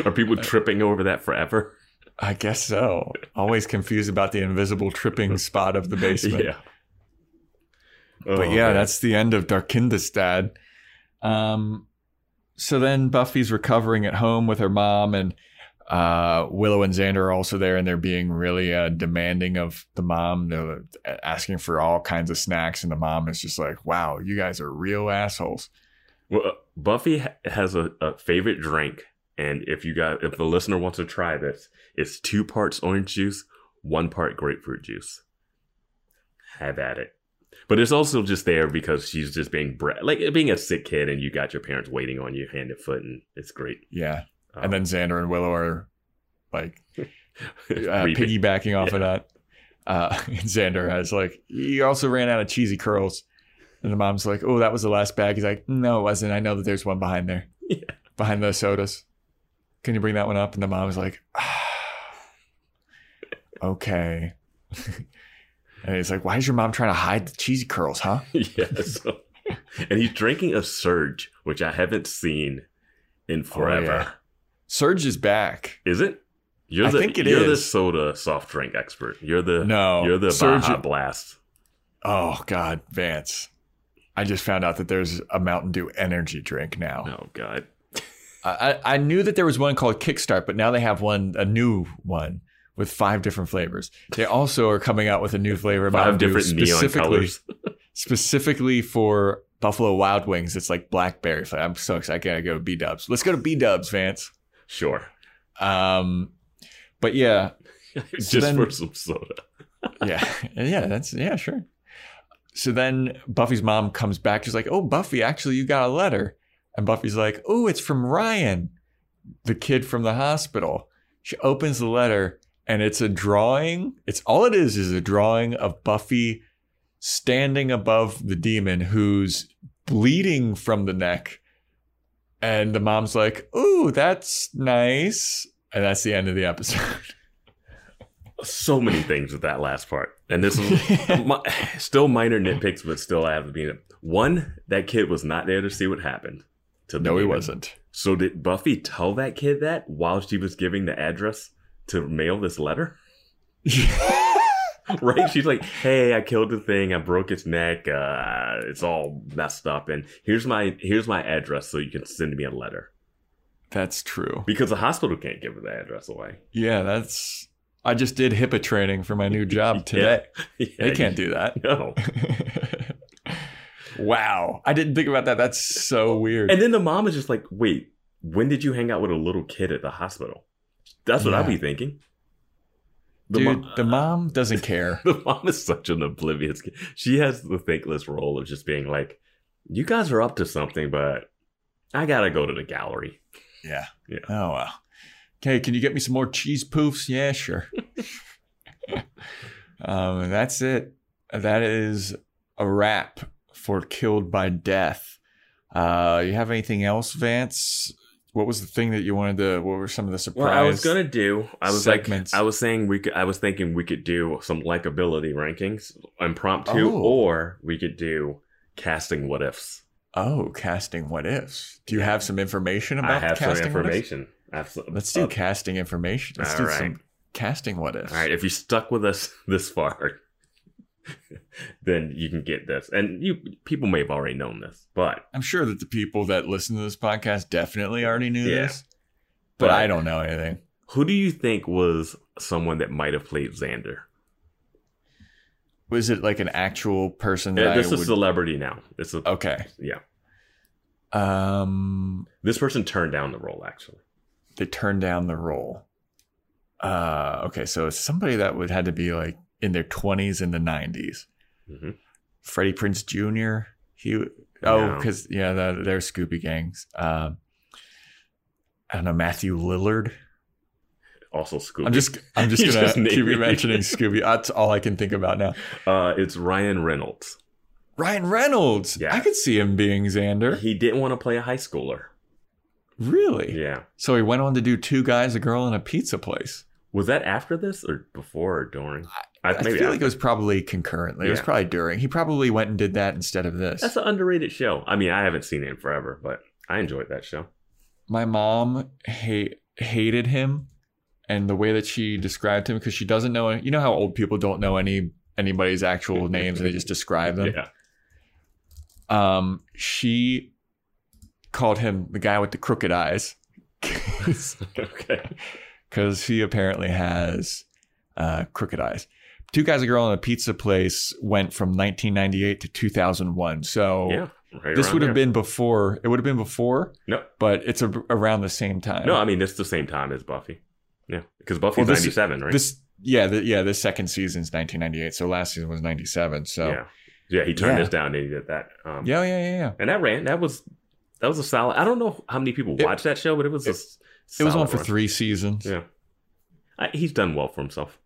are people tripping over that forever? I guess so. Always confused about the invisible tripping spot of the basement. Yeah. But Oh, yeah, man. that's the end of Der Kindestod. Um, so then Buffy's recovering at home with her mom, and Uh, Willow and Xander are also there, and they're being really uh, demanding of the mom. They're asking for all kinds of snacks, and the mom is just like, "Wow, you guys are real assholes." Well, uh, Buffy ha- has a, a favorite drink, and if you got if the listener wants to try this, it's two parts orange juice, one part grapefruit juice. Have at it. But it's also just there because she's just being bra- like being a sick kid, and you got your parents waiting on you hand and foot, and it's great. Yeah, Um, and then Xander and Willow are like uh, piggybacking off of that. Uh, and Xander has like, "You also ran out of cheesy curls," and the mom's like, "Oh, that was the last bag." He's like, "No, it wasn't. I know that there's one behind there, Yeah. behind the sodas. Can you bring that one up?" And the mom's like, ah, "Okay." And he's like, "Why is your mom trying to hide the cheesy curls, huh?" yeah. So, and he's drinking a surge, which I haven't seen in oh, forever. yeah. Surge is back. Is it? You're I the think it you're the soda soft drink expert. You're the No, You're the Surge- Baja Blast. Oh God, Vance. I just found out that there's a Mountain Dew energy drink now. Oh God. I, I knew that there was one called Kickstart, but now they have one, a new one with five different flavors. They also are coming out with a new flavor, Five Mountain Dew different neon specifically, colors. specifically for Buffalo Wild Wings. It's like blackberry flavor. I'm so excited. I gotta go to B Dubs. Let's go to B Dubs, Vance. Sure. Um, but yeah, Just So then- for some soda. yeah, yeah, that's yeah, sure. So then Buffy's mom comes back. She's like, "Oh, Buffy, actually, you got a letter." And Buffy's like, "Oh, it's from Ryan, the kid from the hospital." She opens the letter, and it's a drawing. It's all it is is a drawing of Buffy standing above the demon who's bleeding from the neck. And the mom's like, "Ooh, that's nice." And that's the end of the episode. So many things with that last part. And this is mi- still minor nitpicks, but still I have to be one, that kid was not there to see what happened. No, he wasn't. So did Buffy tell that kid that while she was giving the address to mail this letter? right? She's like, "Hey, I killed the thing. I broke its neck. Uh, it's all messed up, and here's my here's my address, so you can send me a letter." That's true. Because the hospital can't give the address away. Yeah, that's. I just did HIPAA training for my new job today. Yeah, They can't do that. No. wow. I didn't think about that. That's so weird. And then the mom is just like, "Wait, when did you hang out with a little kid at the hospital?" That's what I'd be thinking. The Dude, mom- the mom doesn't care. the mom is such an oblivious kid. She has the thankless role of just being like, "You guys are up to something, but I gotta go to the gallery." Yeah. Yeah. Oh, wow. Okay, can you get me some more cheese poofs? Yeah, sure. um, that's it. That is a wrap for Killed by Death. Uh, you have anything else, Vance? What was the thing that you wanted to? What were some of the surprise? Well, I was gonna do. I was segments. like, I was saying we could. I was thinking we could do some likability rankings, impromptu, Oh. or we could do casting what ifs. Oh, casting what ifs. Do you have some information about I have casting ifs? information. Some- Let's do uh, casting information. Let's all do right. some casting what ifs. All right, if you stuck with us this far, then you can get this. And you people may have already known this, but I'm sure that the people that listen to this podcast definitely already knew Yeah. this, but, But- I don't know anything. who do you think was someone that might have played Xander? Was it like an actual person that Yeah, this I is a would? celebrity now. It's a okay. yeah. Um, This person turned down the role actually. they turned down the role. Uh, okay, so it's somebody that would had to be like in their 20s in the 90s. hmm Freddie Prinze Jr. He oh because yeah the, they're Scooby gangs. Um, I don't know Matthew Lillard. Also, Scooby. I'm just I'm just gonna just keep me. mentioning Scooby. That's all I can think about now. Uh, it's Ryan Reynolds. Ryan Reynolds. Yeah. I could see him being Xander. He didn't want to play a high schooler. Really? Yeah. So he went on to do two guys, a girl, and a pizza place. Was that after this or before or during? I, I feel like it was probably concurrently. It was probably during. He probably went and did that instead of this. That's an underrated show. I mean, I haven't seen it in forever, but I enjoyed that show. My mom hate, hated him and the way that she described him because she doesn't know. You know how old people don't know any anybody's actual names and they just describe them. Yeah. Um, she called him the guy with the crooked eyes. okay. because he apparently has uh, crooked eyes. Two Guys, a Girl, and a Pizza Place went from 1998 to 2001. So Yeah. Right this would have been before. It would have been before, No, but it's a, around the same time. no. I mean, it's the same time as Buffy. Yeah, because Buffy's Well, this- ninety seven, right? This, yeah, the, yeah. This second season's 1998. So last season was 97. So yeah, yeah. He turned Yeah. this down and he did that. Um, yeah, yeah, yeah, yeah. and that ran. That was that was a solid. I don't know how many people It- watched that show, but it was a s- It was on for run. three seasons. Yeah, I, he's done well for himself.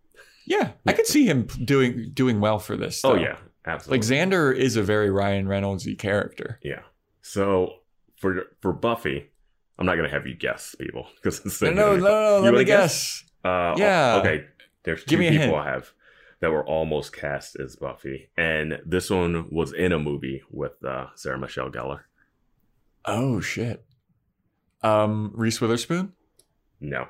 Yeah, I could see him doing doing well for this. Oh yeah, absolutely. like Xander is a very Ryan Reynoldsy character. Yeah. So for for Buffy, I'm not gonna have you guess people because it's No, no, no, no. You Let me wanna guess. Uh, Yeah. Okay. There's two Give me a people hint. I have that were almost cast as Buffy, and this one was in a movie with uh, Sarah Michelle Gellar. Oh shit. Um, Reese Witherspoon, No,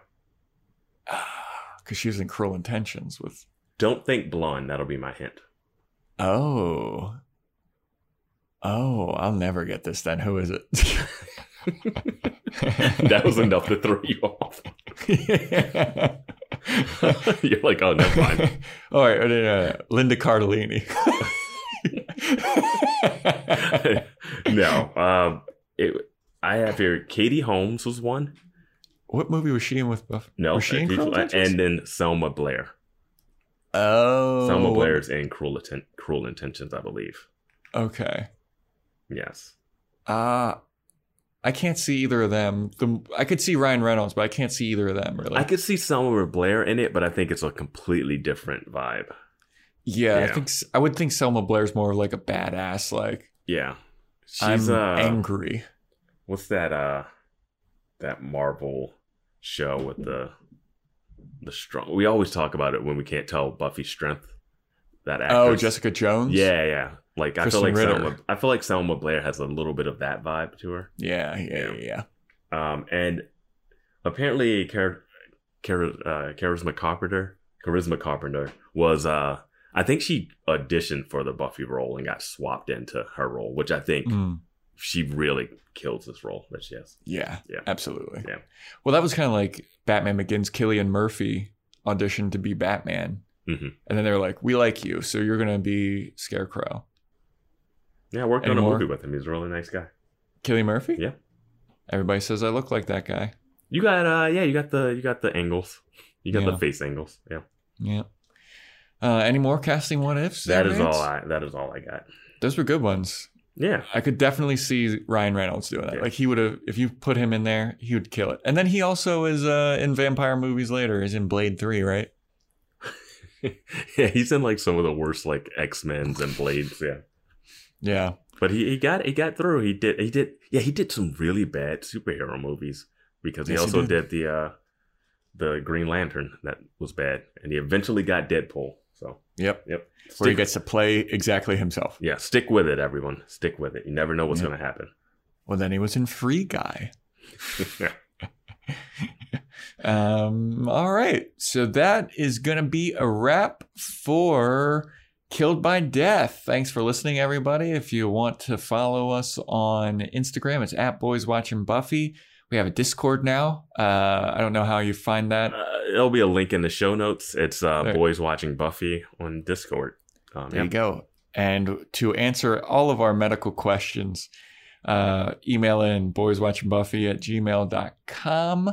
because she was in Cruel Intentions with. don't think blonde. That'll be my hint. Oh. Oh, I'll never get this. Then who is it? that was enough to throw you off. You're like, oh, never mind. All right, no, no, no. Linda Cardellini. no, um, it, I have here. Katie Holmes was one. what movie was she in with Buff? No, was she in uh, Cruel Intentions? and then Selma Blair. oh, Selma Blair's in Cruel, Atten- Cruel Intentions, I believe. Okay. Yes. Uh I can't see either of them. The, I could see Ryan Reynolds, but I can't see either of them really. I could see Selma Blair in it, but I think it's a completely different vibe. yeah, I think I would think Selma Blair's more like a badass. Like Yeah. She's I'm uh angry. What's that uh that Marvel show with the the strong we always talk about it when we can't tell Buffy's strength. That actress. Oh, Jessica Jones. Yeah, yeah. Like I feel like Ritter. Selma I feel like Selma Blair has a little bit of that vibe to her. yeah, yeah, yeah. yeah. Um, and apparently, Char- Char- uh, Charisma Carpenter, Charisma Carpenter was, uh, I think she auditioned for the Buffy role and got swapped into her role, which I think Mm, she really kills this role that she has. yeah, Yeah. absolutely. Yeah. Well, that was kind of like Batman Begins. Cillian Murphy auditioned to be Batman, hmm and then they were like, "We like you, so you're gonna be Scarecrow." Yeah, I worked Any on a movie with him. He's a really nice guy. Cillian Murphy. Yeah. Everybody says I look like that guy. You got, uh, yeah, you got the, you got the angles. You got Yeah. the face angles. Yeah. Yeah. Uh, any more casting what ifs? That is all I, that is all I got. Those were good ones. Yeah. I could definitely see Ryan Reynolds doing that. Yeah. Like he would have, if you put him in there, he would kill it. And then he also is uh, in vampire movies later. Is in Blade Three, right? yeah. He's in like some of the worst like X-Men's and Blades. Yeah. Yeah. But he, he got he got through. He did he did yeah he did some really bad superhero movies because he Yes, he also did. did. the uh the Green Lantern that was bad, and he eventually got Deadpool. So Yep. yep, Where he gets to play exactly himself. yeah, stick with it, everyone. Stick with it. You never know what's Yeah. going to happen. Well, then he was in Free Guy. Um, all right. So that is going to be a wrap for Killed by Death. Thanks for listening, everybody. If you want to follow us on Instagram, it's at Boys Watching Buffy. We have a Discord now. Uh, I don't know how you find that. uh, there'll be a link in the show notes. It's uh, There. boys watching Buffy on Discord. Um, There you go. And to answer all of our medical questions, uh, email in boyswatchingbuffy at gmail.com.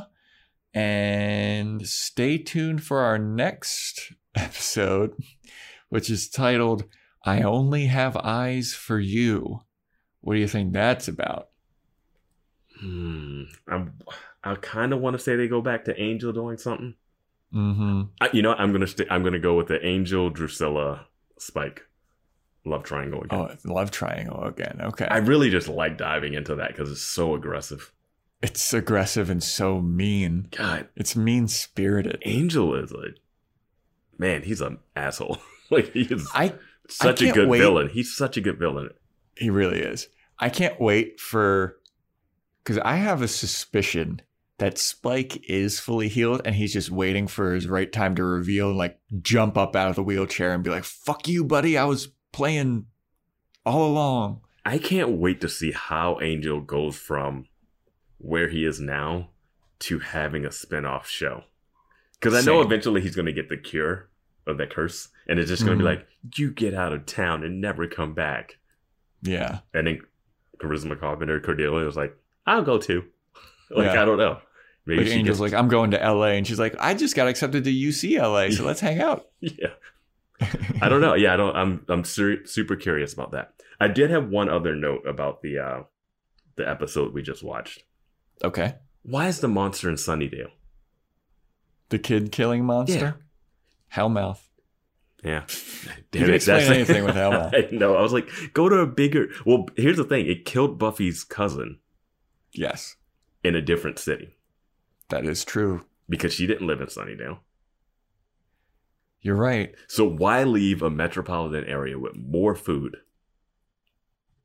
And stay tuned for our next episode, which is titled I Only Have Eyes for You. What do you think that's about? Hmm. I'm, I kind of want to say they go back to Angel doing something. Mm-hmm. I, you know. I'm gonna st- I'm gonna go with the Angel Drusilla Spike love triangle again. Oh, love triangle again. Okay. I really just like diving into that because it's so aggressive. it's aggressive and so mean. God, It's mean spirited. Angel is like, man. He's an asshole. like he is I such a good wait. villain. He's such a good villain. He really is. I can't wait for because I have a suspicion that Spike is fully healed and he's just waiting for his right time to reveal and like jump up out of the wheelchair and be like, fuck you, buddy. I was playing all along. I can't wait to see how Angel goes from where he is now to having a spin-off show. Because I know eventually he's going to get the cure of that curse, and it's just going to Mhm. be like, you get out of town and never come back. Yeah. And then Charisma Carpenter, Cordelia was like, I'll go too. like, Yeah. I don't know. Maybe Like Angel's gets, like, I'm going to LA. And she's like, I just got accepted to UCLA, so let's hang out. yeah. I don't know. Yeah, I don't. I'm I'm sur- super curious about that. I did have one other note about the uh the episode we just watched. Okay. Why is the monster in Sunnydale? The kid killing monster? Hellmouth. Yeah. You can explain anything with Hellmouth. no. I was like, go to a bigger. Well, here's the thing. It killed Buffy's cousin Yes, in a different city that is true. because she didn't live in Sunnydale. You're right. So why leave a metropolitan area with more food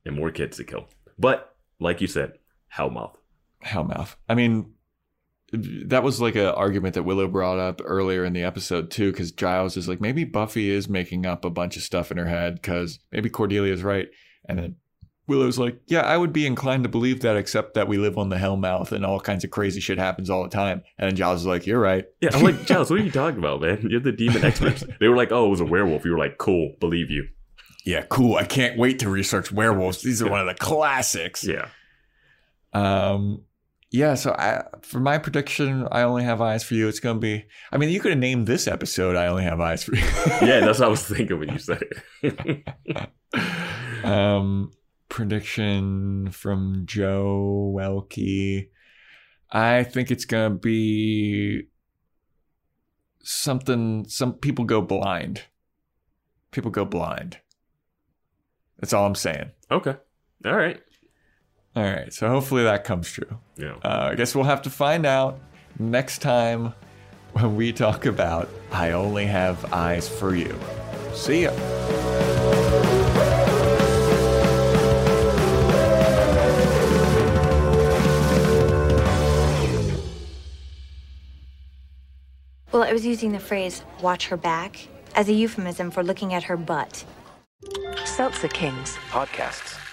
and more kids to kill? But like you said, Hellmouth. Hellmouth. I mean, that was like an argument that Willow brought up earlier in the episode too, because Giles is like, maybe Buffy is making up a bunch of stuff in her head because maybe Cordelia's right, and then Willow's like, yeah, I would be inclined to believe that, except that we live on the Hellmouth and all kinds of crazy shit happens all the time. And then Giles is like, you're right. Yeah, I'm like, Giles, what are you talking about, man? You're the demon experts. They were like, oh, it was a werewolf. You were like, cool, believe you. Yeah, cool. I can't wait to research werewolves. These are one of the classics. Yeah. Um, yeah. So I, for my prediction, I only have eyes for you. It's gonna be. I mean, you could have named this episode. I only have eyes for you. Yeah, that's what I was thinking when you said it. um, prediction from Joe Welkie. I think it's gonna be something. Some people go blind. People go blind. That's all I'm saying. okay. All right. All right. So hopefully that comes true. Yeah. Uh, I guess we'll have to find out next time when we talk about I Only Have Eyes for You. See ya. Well, I was using the phrase watch her back as a euphemism for looking at her butt. Seltzer Kings. Podcasts.